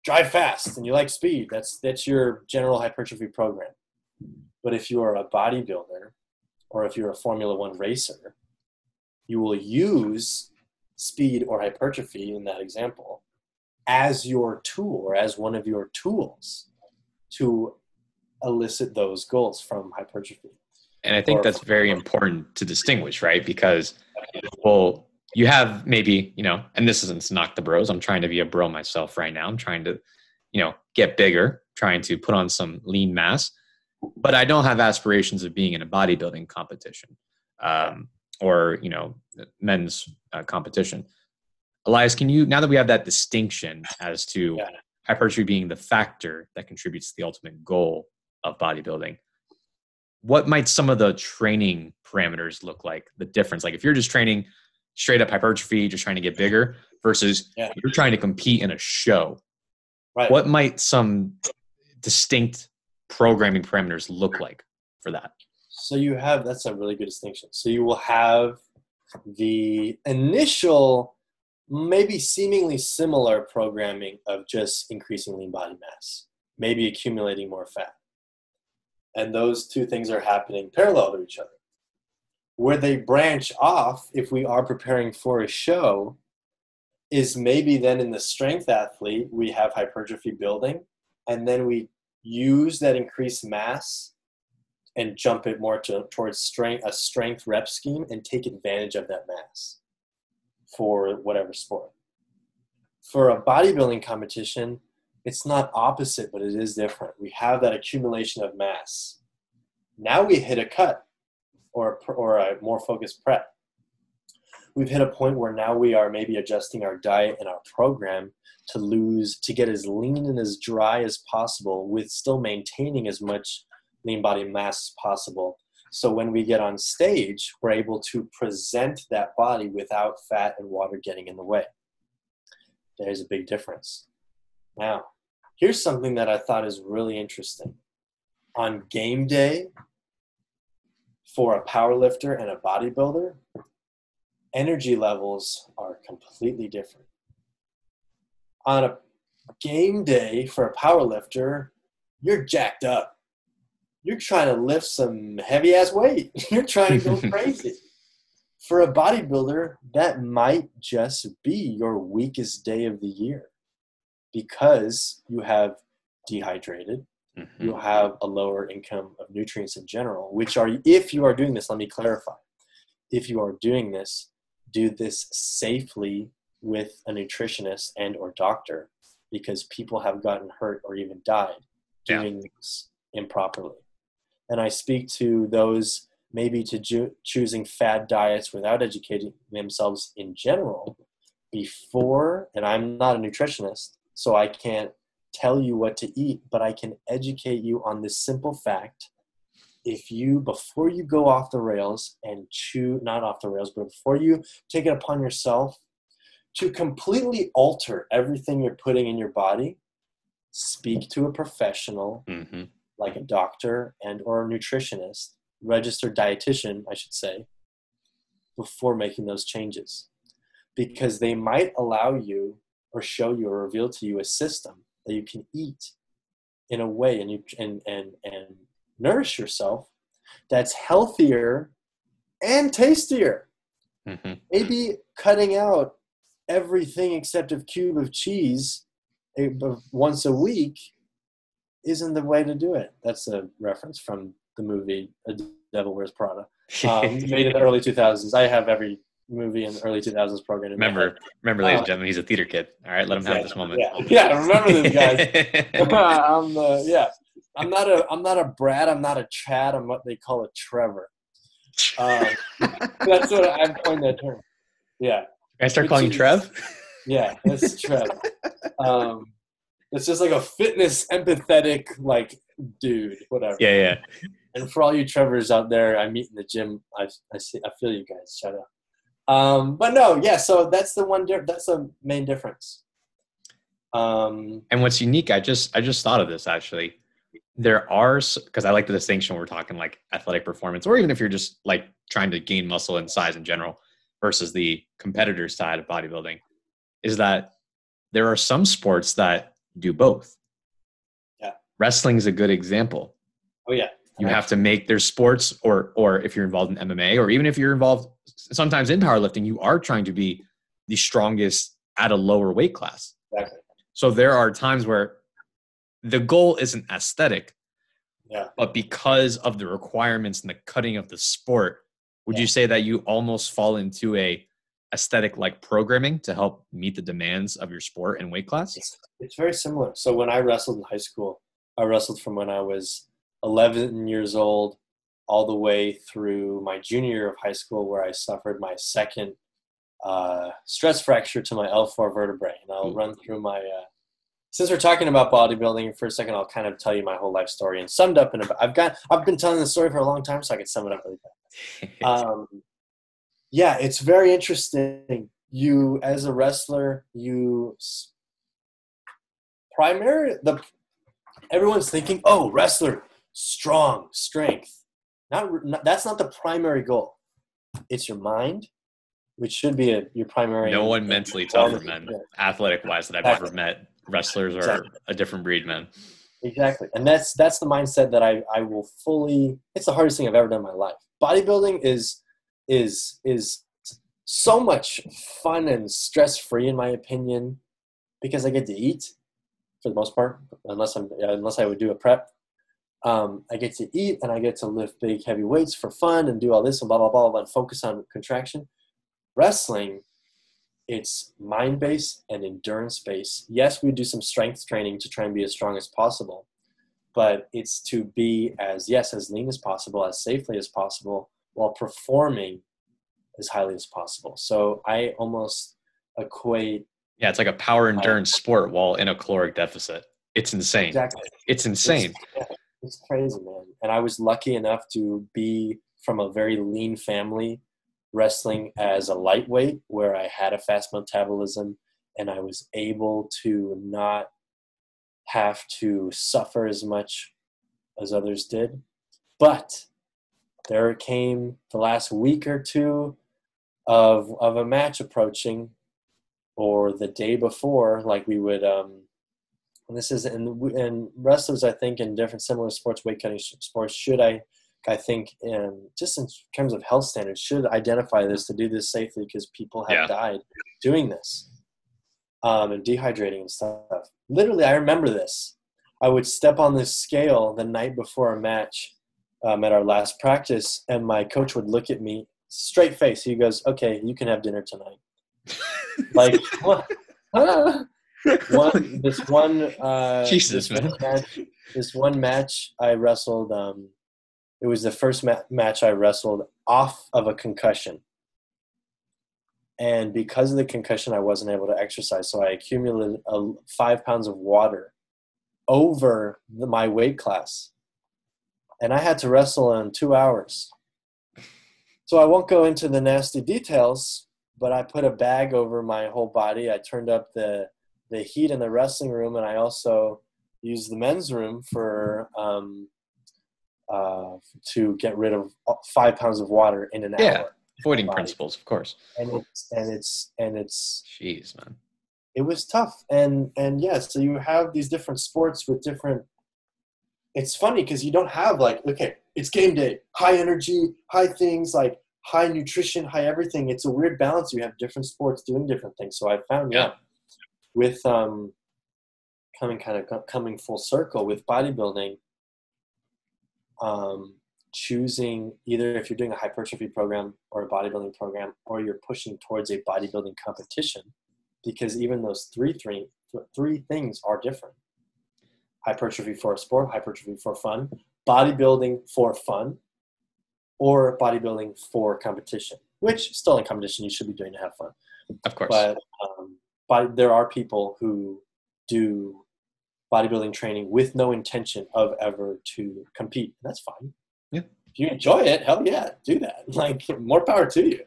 drive fast and you like speed that's that's your general hypertrophy program. But if you are a bodybuilder or if you're a formula one racer you will use speed or hypertrophy in that example as your tool or as one of your tools to elicit those goals from hypertrophy. And I think or, that's very important to distinguish, right? Because, well, you have maybe, you know, and this isn't knock the bros. I'm trying to be a bro myself right now. I'm trying to, you know, get bigger, trying to put on some lean mass, but I don't have aspirations of being in a bodybuilding competition um, or, you know, men's uh, competition. Elias, can you, now that we have that distinction as to yeah. hypertrophy being the factor that contributes to the ultimate goal of bodybuilding, what might some of the training parameters look like? The difference, like if you're just training straight up hypertrophy, just trying to get bigger, versus yeah. you're trying to compete in a show. Right. What might some distinct programming parameters look like for that? So you have that's a really good distinction. So you will have the initial, maybe seemingly similar programming of just increasing lean body mass, maybe accumulating more fat. And those two things are happening parallel to each other. Where they branch off, if we are preparing for a show, is maybe then in the strength athlete, we have hypertrophy building, and then we use that increased mass and jump it more to, towards strength, a strength rep scheme and take advantage of that mass for whatever sport. For a bodybuilding competition, it's not opposite, but it is different. We have that accumulation of mass. Now we hit a cut or, or a more focused prep. We've hit a point where now we are maybe adjusting our diet and our program to lose, to get as lean and as dry as possible with still maintaining as much lean body mass as possible. So when we get on stage, we're able to present that body without fat and water getting in the way. There's a big difference. Now, here's something that I thought is really interesting. On game day, for a power lifter and a bodybuilder, energy levels are completely different. On a game day for a power lifter, you're jacked up. You're trying to lift some heavy ass weight. You're trying to go crazy. For a bodybuilder, that might just be your weakest day of the year because you have dehydrated, mm-hmm. you have a lower income of nutrients in general, which are, if you are doing this, let me clarify. If you are doing this, do this safely with a nutritionist and or doctor because people have gotten hurt or even died doing yeah. this improperly. And I speak to those maybe to ju- choosing fad diets without educating themselves in general before, and I'm not a nutritionist, so I can't tell you what to eat, but I can educate you on this simple fact. If you, before you go off the rails and chew, not off the rails, but before you take it upon yourself to completely alter everything you're putting in your body, speak to a professional mm-hmm. Like a doctor and or a nutritionist, registered dietitian, I should say, before making those changes. Because they might allow you or show you or reveal to you a system that you can eat in a way and you and and and nourish yourself that's healthier and tastier. Mm-hmm. Maybe cutting out everything except a cube of cheese eh, once a week isn't the way to do it. That's a reference from the movie A Devil Wears Prada, um, made in the early 2000s. I have every movie in the early 2000s program. Remember, remember, ladies and uh, gentlemen, he's a theater kid. All right, let him have this moment. Yeah, yeah remember this, guys. I'm the yeah. I'm not a I'm not a Brad. I'm not a Chad. I'm what they call a Trevor. Uh, that's what I'm coined that term. Yeah. I start Which calling is, Trev. Yeah, that's Trev. Um, it's just like a fitness empathetic like dude, whatever. Yeah, yeah. And for all you Trevors out there, I meet in the gym. I I see I feel you guys. Shout out. Um, but no, yeah. So that's the one. Di- that's the main difference. Um, and what's unique, I just I just thought of this actually. There are because I like the distinction we're talking like athletic performance, or even if you're just like trying to gain muscle and size in general, versus the competitor side of bodybuilding, is that there are some sports that do both. Yeah, wrestling is a good example. Oh yeah, you have to make their sports or or if you're involved in MMA or even if you're involved sometimes in powerlifting, you are trying to be the strongest at a lower weight class. Exactly. So there are times where the goal isn't aesthetic, Yeah. but because of the requirements and the cutting of the sport, would Yeah. you say that you almost fall into a aesthetic like programming to help meet the demands of your sport and weight class? It's, it's very similar. So when I wrestled in high school, I wrestled from when I was 11 years old all the way through my junior year of high school, where I suffered my second uh, stress fracture to my L4 vertebrae. And I'll Ooh. run through my. Uh, since we're talking about bodybuilding for a second, I'll kind of tell you my whole life story and summed up in about. I've got. I've been telling the story for a long time, so I can sum it up really fast um, yeah, it's very interesting. You, as a wrestler, you primary the everyone's thinking, oh, wrestler, strong, strength. Not, not that's not the primary goal. It's your mind, which should be a, your primary. no one mentally tougher men, athletic wise, that I've Exactly. ever met. Wrestlers are Exactly. a different breed, man. Exactly, and that's that's the mindset that I I will fully. It's the hardest thing I've ever done in my life. Bodybuilding is is is so much fun and stress free in my opinion because I get to eat for the most part, unless I'm unless I would do a prep. Um, I get to eat and I get to lift big heavy weights for fun and do all this and blah blah blah, blah and focus on contraction. Wrestling, it's mind based and endurance based. Yes, we do some strength training to try and be as strong as possible, but it's to be as yes as lean as possible, as safely as possible, while performing as highly as possible. So I almost equate Yeah, it's like a power endurance sport while in a caloric deficit. It's insane. exactly. It's insane. It's, yeah, it's crazy, man. And I was lucky enough to be from a very lean family, wrestling as a lightweight, where I had a fast metabolism and I was able to not have to suffer as much as others did. But there came the last week or two of of a match approaching, or the day before, like we would um, and this is and and wrestlers I think in different similar sports weight cutting sports should I I think in just in terms of health standards should identify this to do this safely because people have Yeah. died doing this um, and dehydrating and stuff. Literally, I remember this. I would step on this scale the night before a match um, at our last practice, and my coach would look at me straight face. He goes, "Okay, you can have dinner tonight." like what? Ah one this one uh Jesus, this one man. match, this one match I wrestled um it was the first ma- match I wrestled off of a concussion and because of the concussion I wasn't able to exercise so I accumulated uh, five pounds of water over the, my weight class and I had to wrestle in two hours so I won't go into the nasty details but I put a bag over my whole body I turned up the the heat in the wrestling room, and I also used the men's room for um, uh, to get rid of five pounds of water in an Yeah. hour. Avoiding principles, of course. And it's and it's and it's Jeez, man. it was tough. And and yeah, so you have these different sports with different. It's funny because you don't have like okay, it's game day, high energy, high things like high nutrition, high everything. It's a weird balance. You have different sports doing different things. So I found Yeah. with um, coming kind of coming full circle with bodybuilding, um, choosing either if you're doing a hypertrophy program or a bodybuilding program, or you're pushing towards a bodybuilding competition, because even those three three three things are different. Hypertrophy for a sport, hypertrophy for fun, bodybuilding for fun, or bodybuilding for competition. Which still in competition you should be doing to have fun Of course. but um, but there are people who do bodybuilding training with no intention of ever to compete. That's fine. Yeah. If you enjoy it, hell yeah, do that. Like more power to you.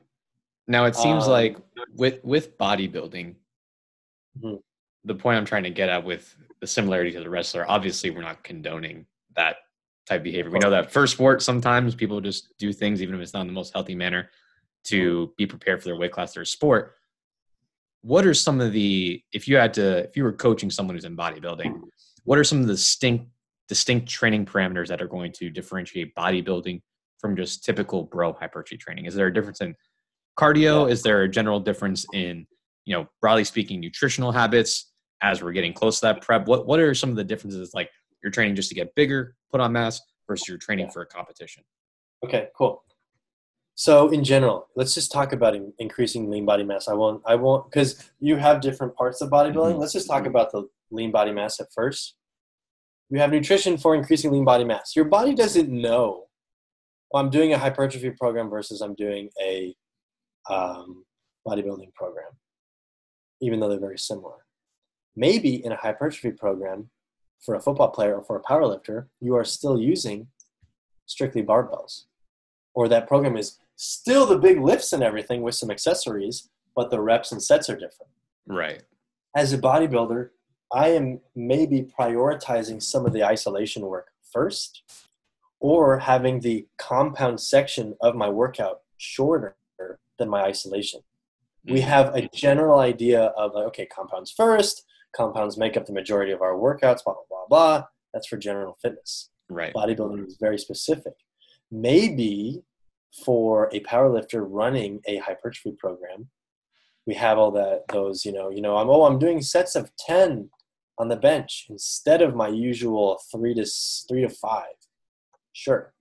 Now it seems Um, like with with bodybuilding, Mhm. the point I'm trying to get at with the similarity to the wrestler, obviously we're not condoning that type of behavior. We know that for sport, sometimes people just do things, even if it's not in the most healthy manner, to be prepared for their weight class, their sport. What are some of the if you had to if you were coaching someone who's in bodybuilding, what are some of the distinct distinct training parameters that are going to differentiate bodybuilding from just typical bro hypertrophy training? Is there a difference in cardio? Is there a general difference in you know, broadly speaking, nutritional habits as we're getting close to that prep? What what are some of the differences like you're training just to get bigger, put on mass versus you're training yeah. for a competition? Okay, cool. So in general, let's just talk about in, increasing lean body mass. I won't I won't because you have different parts of bodybuilding. Mm-hmm. Let's just talk about the lean body mass at first. We have nutrition for increasing lean body mass. Your body doesn't know. Well, I'm doing a hypertrophy program versus I'm doing a um, bodybuilding program, even though they're very similar. Maybe in a hypertrophy program, for a football player or for a powerlifter, you are still using strictly barbells. Or that program is still the big lifts and everything with some accessories, but the reps and sets are different. Right. As a bodybuilder, I am maybe prioritizing some of the isolation work first or having the compound section of my workout shorter than my isolation. We mm-hmm. have a general idea of like, okay, compounds first, compounds make up the majority of our workouts, blah, blah, blah, blah. That's for general fitness. Right. Bodybuilding is very specific. Maybe for a powerlifter running a hypertrophy program, we have all that those, you know, you know, I'm oh, I'm doing sets of 10 on the bench instead of my usual three to three to five. Sure.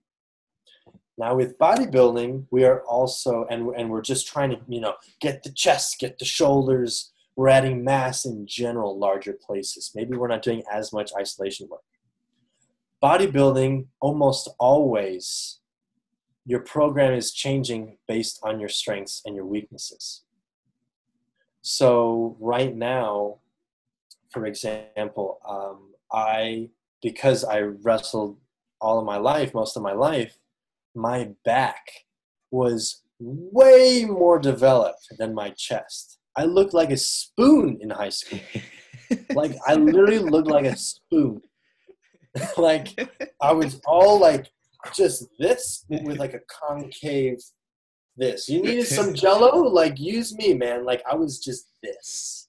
Now with bodybuilding, we are also and and we're just trying to you know get the chest, get the shoulders. We're adding mass in general, larger places. Maybe we're not doing as much isolation work. Bodybuilding, almost always, your program is changing based on your strengths and your weaknesses. So right now, for example, um, I because I wrestled all of my life, most of my life, my back was way more developed than my chest. I looked like a spoon in high school. like I literally looked like a spoon. like I was all like just this with like a concave this. You needed some jello? Like use me, man. Like I was just this.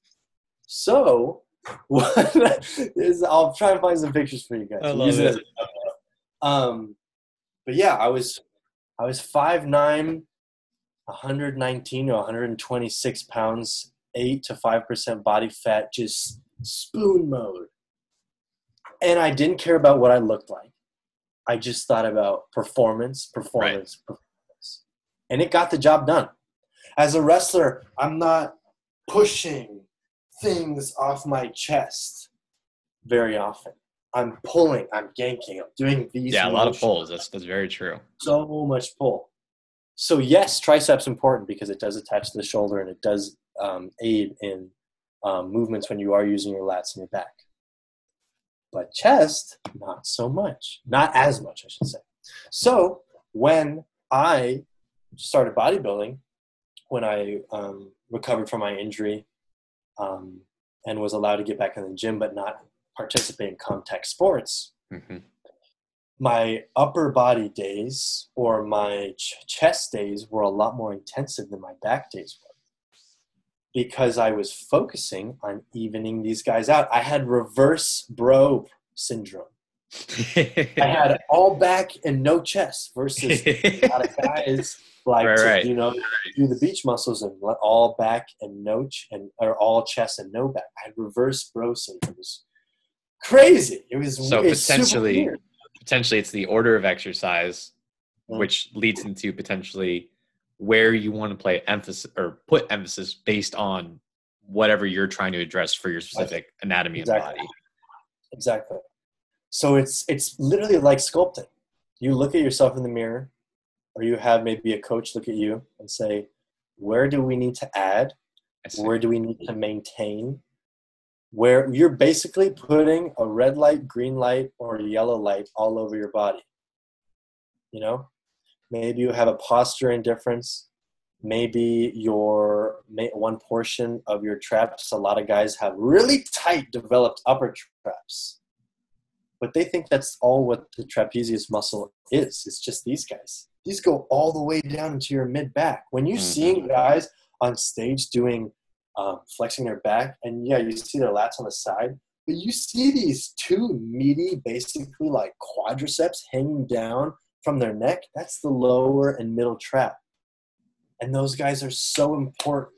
So what is I'll try and find some pictures for you guys. I love it. Um, but yeah, I was I was five nine, 119 to 126 pounds, eight to five percent body fat, just spoon mode. And I didn't care about what I looked like. I just thought about performance, performance, right. performance. And it got the job done. As a wrestler, I'm not pushing things off my chest very often. I'm pulling, I'm yanking, I'm doing these. Yeah, a lot of pulls. That's that's very true. So much pull. So yes, triceps important because it does attach to the shoulder and it does um, aid in um, movements when you are using your lats and your back. But chest, not so much, not as much, I should say. So when I started bodybuilding, when I um, recovered from my injury um, and was allowed to get back in the gym but not participate in contact sports, mm-hmm. My upper body days or my ch- chest days were a lot more intensive than my back days were because I was focusing on evening these guys out. I had reverse bro syndrome. I had all back and no chest versus a lot of guys like right, to, right. you know do the beach muscles and all back and no ch- and or all chest and no back. I had reverse bro syndrome. It was crazy. It was so potentially potentially it's the order of exercise, which leads into potentially where you want to play emphasis or put emphasis based on whatever you're trying to address for your specific anatomy exactly. and body. Exactly. So it's it's literally like sculpting. You look at yourself in the mirror or you have maybe a coach look at you and say, where do we need to add? Where do we need to maintain? Where you're basically putting a red light, green light, or yellow light all over your body. You know, maybe you have a posture indifference. Maybe your one portion of your traps. A lot of guys have really tight, developed upper traps, but they think that's all what the trapezius muscle is. It's just these guys these go all the way down into your mid back. When you're mm-hmm. seeing guys on stage doing um, flexing their back, and yeah, you see their lats on the side, but you see these two meaty, basically like quadriceps hanging down from their neck. That's the lower and middle trap. And those guys are so important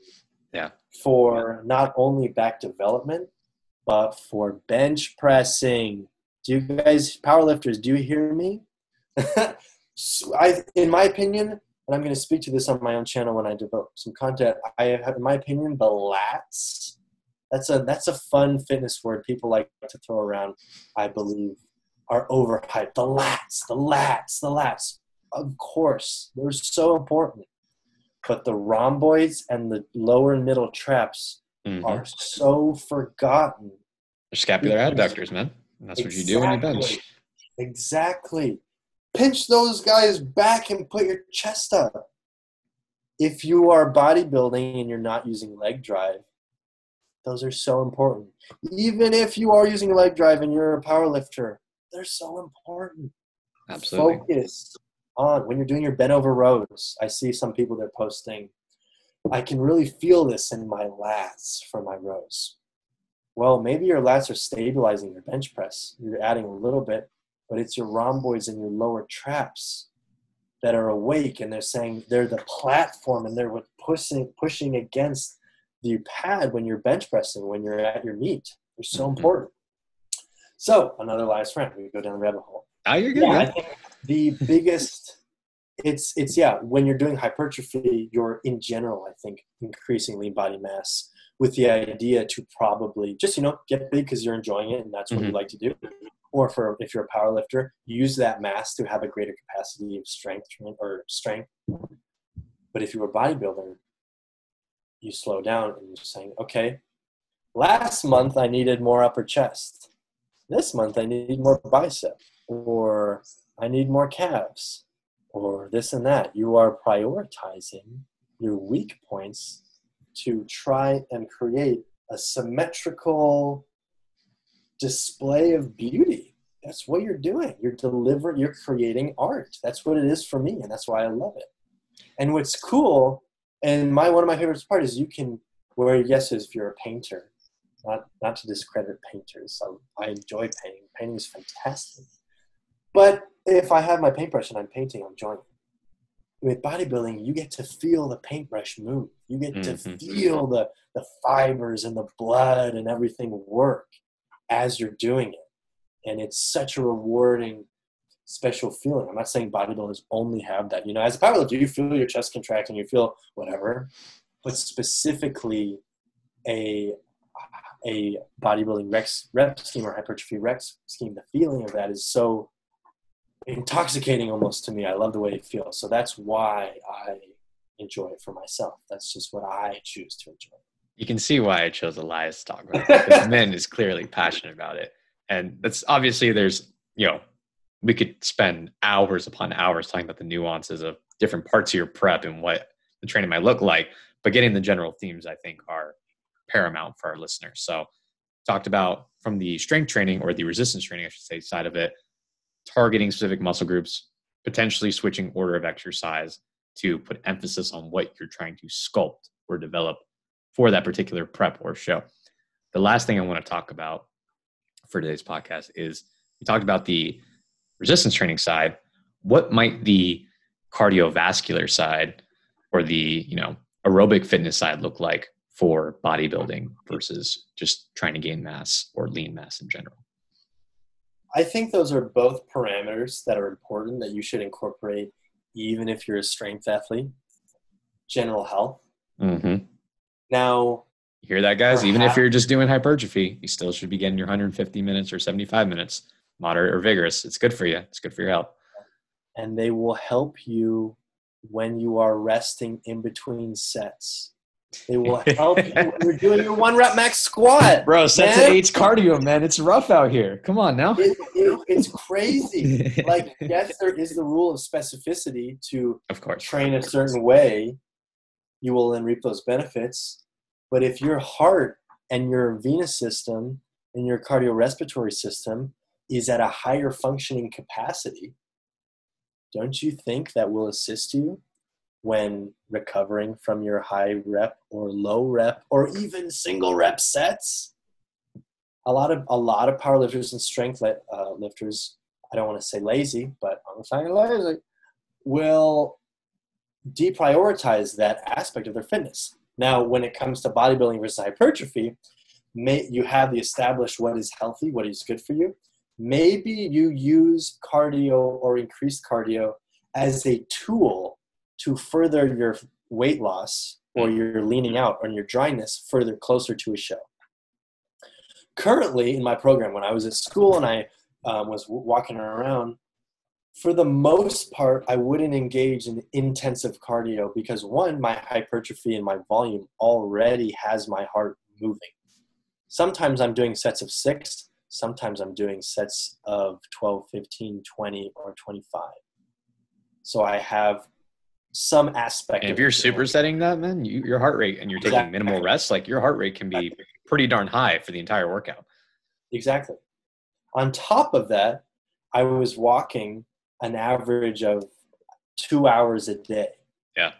Yeah. For not only back development, but for bench pressing. Do you guys, powerlifters, do you hear me? so I, in my opinion, and I'm going to speak to this on my own channel when I develop some content. I have, in my opinion, the lats. That's a that's a fun fitness word people like to throw around. I believe are overhyped. The lats, the lats, the lats. Of course, they're so important. But the rhomboids and the lower and middle traps mm-hmm. are so forgotten. They're scapular adductors, man. And that's exactly. what you do when you bench. Exactly. Pinch those guys back and put your chest up. If you are bodybuilding and you're not using leg drive, those are so important. Even if you are using leg drive and you're a power lifter, they're so important. Absolutely. Focus on when you're doing your bent over rows. I see some people they're posting. I can really feel this in my lats for my rows. Well, maybe your lats are stabilizing your bench press. You're adding a little bit, but it's your rhomboids and your lower traps that are awake and they're saying they're the platform and they're pushing pushing against the pad when you're bench pressing, when you're at your meet. They're so mm-hmm. important. So another last friend, we go down the rabbit hole. Oh, you're good. Yeah, I think the biggest it's it's yeah when you're doing hypertrophy you're in general i think increasing lean body mass with the idea to probably just you know get big because you're enjoying it and that's what mm-hmm. you like to do or for if you're a power lifter use that mass to have a greater capacity of strength or strength but if you're a bodybuilder you slow down and you're saying okay last month i needed more upper chest this month I need more bicep, or I need more calves, or this and that. You are prioritizing your weak points to try and create a symmetrical display of beauty. That's what you're doing. You're delivering, you're creating art. That's what it is for me, and that's why I love it. And what's cool, and my one of my favorite parts is you can wear yeses if you're a painter, not not to discredit painters. I, I enjoy painting. Painting is fantastic. But if I have my paintbrush and I'm painting, I'm enjoying it. With bodybuilding, you get to feel the paintbrush move. You get mm-hmm. to feel the, the fibers and the blood and everything work as you're doing it. And it's such a rewarding, special feeling. I'm not saying bodybuilders only have that. You know, as a powerlifter, you feel your chest contract and you feel whatever. But specifically, a a bodybuilding rep, rep scheme or hypertrophy rep scheme, the feeling of that is so intoxicating almost to me. I love the way it feels. So that's why I enjoy it for myself. That's just what I choose to enjoy. You can see why I chose Elias to talk about it because Men is clearly passionate about it. And that's obviously there's, you know, we could spend hours upon hours talking about the nuances of different parts of your prep and what the training might look like. But getting the general themes, I think, are paramount for our listeners. So, talked about from the strength training or the resistance training, I should say, side of it, targeting specific muscle groups, potentially switching order of exercise to put emphasis on what you're trying to sculpt or develop for that particular prep or show. The last thing I want to talk about for today's podcast is we talked about the resistance training side. What might the cardiovascular side or the you know aerobic fitness side look like for bodybuilding versus just trying to gain mass or lean mass in general? I think those are both parameters that are important that you should incorporate even if you're a strength athlete. General health. Mm-hmm. Now, you hear that, guys? Even if you're just doing hypertrophy, you still should be getting your 150 minutes or 75 minutes, moderate or vigorous. It's good for you. It's good for your health. And they will help you when you are resting in between sets. They will help you when you're doing your one rep max squat. Bro, set to eight's cardio, man. It's rough out here. Come on now. It, it, it's crazy. like, yes, there is the rule of specificity to of course. train a certain way. You will then reap those benefits. But if your heart and your venous system and your cardiorespiratory system is at a higher functioning capacity, don't you think that will assist you when recovering from your high rep or low rep or even single rep sets a lot of a lot of power lifters and strength uh, lifters i don't want to say lazy but i'm saying lazy will deprioritize that aspect of their fitness Now, when it comes to bodybuilding versus hypertrophy, may, you have the established what is healthy, what is good for you. Maybe you use cardio or increased cardio as a tool to further your weight loss or your leaning out or your dryness further closer to a show. Currently, in my program, when I was at school and I um, was walking around, for the most part, I wouldn't engage in intensive cardio because one, my hypertrophy and my volume already has my heart moving. Sometimes I'm doing sets of six, sometimes I'm doing sets of 12, 15, 20, or 25. So I have some aspect. And of if you're supersetting that, man, you, your heart rate and you're taking Exactly. minimal rest, like your heart rate can be pretty darn high for the entire workout. Exactly. On top of that, I was walking an average of two hours a day. Yeah.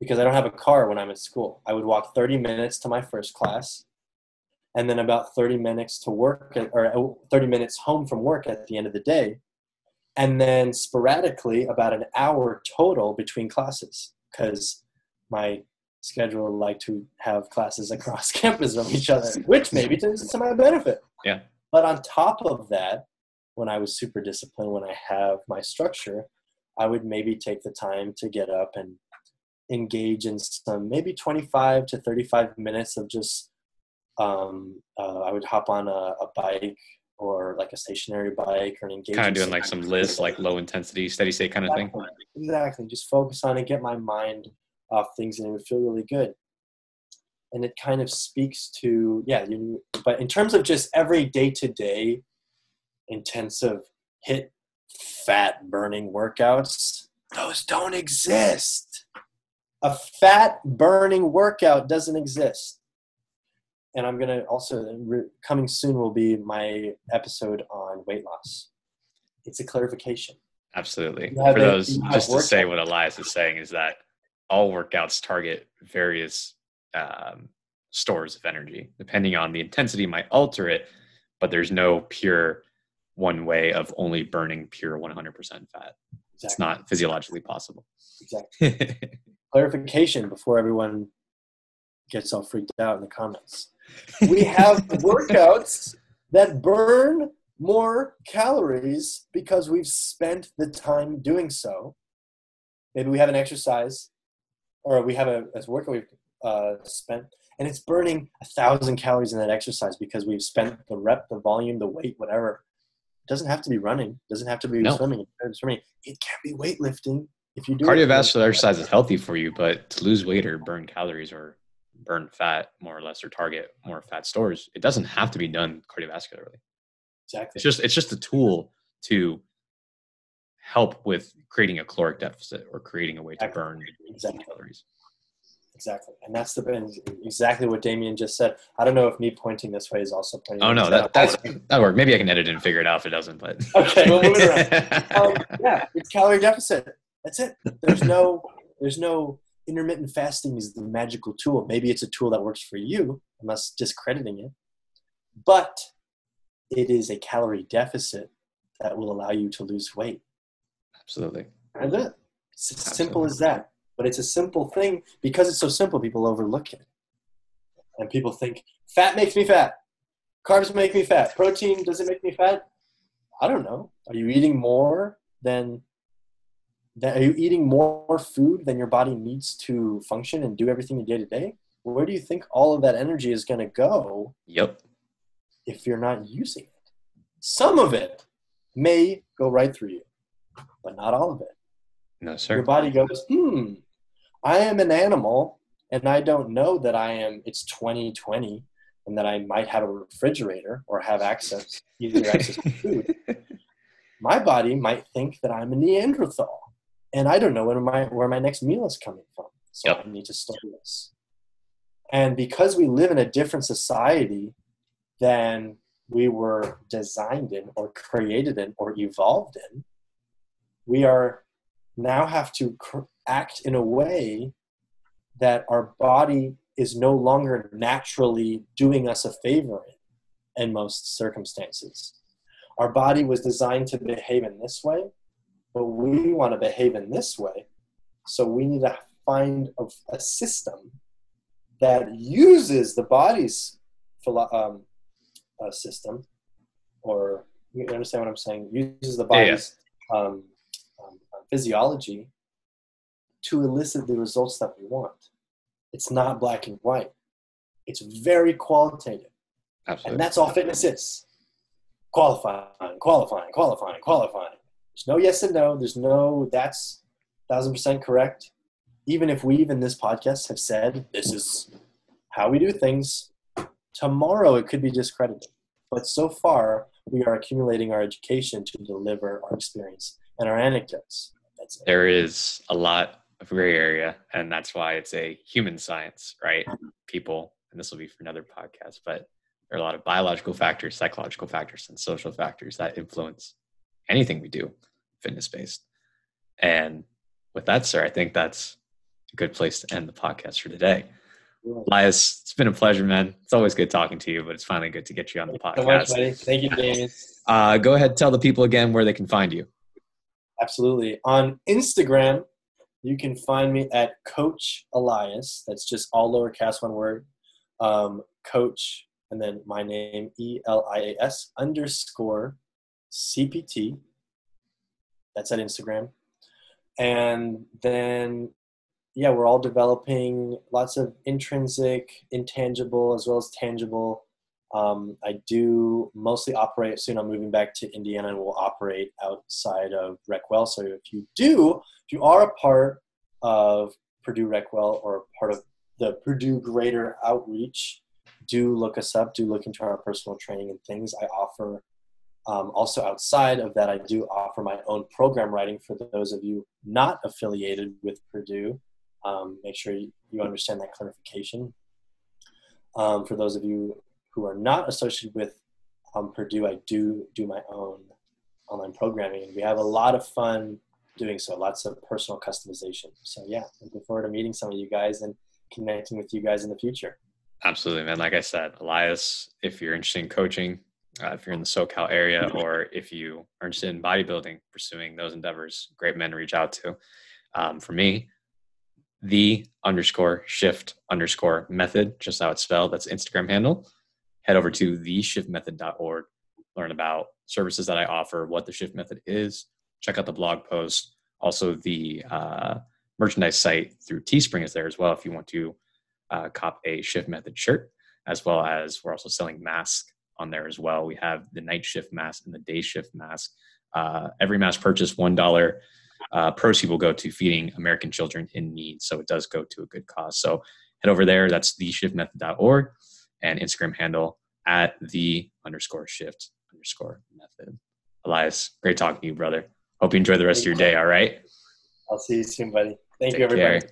Because I don't have a car when I'm at school. I would walk 30 minutes to my first class and then about 30 minutes to work or uh, 30 minutes home from work at the end of the day. And then sporadically about an hour total between classes because my schedule like to have classes across campus from each other, which maybe to my benefit. Yeah. But on top of that, when I was super disciplined, when I have my structure, I would maybe take the time to get up and engage in some maybe 25 to 35 minutes of just um, uh, I would hop on a, a bike or like a stationary bike or an engage Kind of doing like some LISS, like low intensity, steady state kind of thing. Exactly. Just focus on it, get my mind off things, and it would feel really good. And it kind of speaks to, yeah, you, but in terms of just every day to day intensive HIIT fat burning workouts, those don't exist. A fat burning workout doesn't exist. And I'm going to also, coming soon will be my episode on weight loss. It's a clarification. Absolutely. For a- those, just to say what Elias is saying is that all workouts target various um, stores of energy. Depending on the intensity, might alter it, but there's no pure one way of only burning pure 100% fat. It's not physiologically possible. Exactly. clarification before everyone gets all freaked out in the comments. We have workouts that burn more calories because we've spent the time doing so. Maybe we have an exercise or we have a, a workout we've uh, spent and it's burning a thousand calories in that exercise because we've spent the rep, the volume, the weight, whatever. It doesn't have to be running. It doesn't have to be No. swimming. Swimming. It can be weightlifting if you do it- Cardiovascular exercise is healthy for you, but to lose weight or burn calories or burn fat more or less or target more fat stores, it doesn't have to be done cardiovascularly. Exactly. It's just it's just a tool to help with creating a caloric deficit or creating a way to burn Exactly. calories. Exactly, and that's the and exactly what Damien just said. I don't know if me pointing this way is also pointing. Oh no, that that's that work. Maybe I can edit it and figure it out if it doesn't. But Okay, we'll move it um, yeah, it's calorie deficit. That's it. There's no there's no intermittent fasting is the magical tool. Maybe it's a tool that works for you. I'm not discrediting it, but it is a calorie deficit that will allow you to lose weight. Absolutely. That's it. It's as simple as that. But it's a simple thing because it's so simple. People overlook it, and people think fat makes me fat. Carbs make me fat. Protein does it make me fat? I don't know. Are you eating more than? That, are you eating more food than your body needs to function and do everything day to day? Where do you think all of that energy is going to go Yep. if you're not using it? Some of it may go right through you, but not all of it No, sir. your body goes, hmm, I am an animal and I don't know that I am, it's 2020 and that I might have a refrigerator or have access, easier access to food. My body might think that I'm a Neanderthal and I don't know where my, where my next meal is coming from. So Yep. I need to store this. And because we live in a different society than we were designed in or created in or evolved in, we are now have to cr- act in a way that our body is no longer naturally doing us a favor in, in most circumstances. Our body was designed to behave in this way, but we want to behave in this way. So we need to find a, a system that uses the body's um, uh, system, or you understand what I'm saying? Uses the body's yeah, yeah. Um, physiology to elicit the results that we want. It's not black and white. It's very qualitative. Absolutely. And that's all fitness is. Qualifying, qualifying, qualifying, qualifying. There's no yes and no. There's no that's thousand percent correct. Even if we, in this podcast, have said this is how we do things, tomorrow it could be discredited. But so far, we are accumulating our education to deliver our experience and our anecdotes. There is a lot of gray area, and that's why it's a human science, right? People, and this will be for another podcast, but there are a lot of biological factors, psychological factors, and social factors that influence anything we do fitness based. And with that, sir, I think that's a good place to end the podcast for today. Elias, it's been a pleasure, man. It's always good talking to you, but it's finally good to get you on the podcast. So much, Thank you, Damien. Uh, go ahead, tell the people again where they can find you. Absolutely. On Instagram, you can find me at Coach Elias. That's just all lowercase one word. Um, Coach, and then my name, E L I A S underscore CPT. That's at Instagram. And then, yeah, we're all developing lots of intrinsic, intangible, as well as tangible. Um, I do mostly operate, soon I'm moving back to Indiana and will operate outside of Recwell. So if you do, if you are a part of Purdue Recwell or part of the Purdue Greater Outreach, do look us up, do look into our personal training and things. I offer um, also, outside of that, I do offer my own program writing for those of you not affiliated with Purdue. Um, make sure you, understand that clarification. Um, for those of you who are not associated with um, Purdue, I do do my own online programming. and We have a lot of fun doing so, lots of personal customization. So, yeah, looking forward to meeting some of you guys and connecting with you guys in the future. Absolutely, man. Like I said, Elias, if you're interested in coaching, uh, if you're in the SoCal area or if you are interested in bodybuilding, pursuing those endeavors, great men to reach out to. Um, for me, the underscore shift underscore method, just how it's spelled, that's Instagram handle. Head over to theshiftmethod.org, learn about services that I offer, what the shift method is, check out the blog post. Also, the uh, merchandise site through Teespring is there as well if you want to uh, cop a shift method shirt, as well as we're also selling masks on there as well. We have the night shift mask and the day shift mask. Uh, every mask purchase, one dollar uh, proceed will go to feeding American children in need. So it does go to a good cause. So head over there. That's theshiftmethod.org and Instagram handle at the underscore shift underscore method. Elias, great talking to you, brother. Hope you enjoy the rest of your day. All right. I'll see you soon, buddy. Thank Take you, everybody. Care.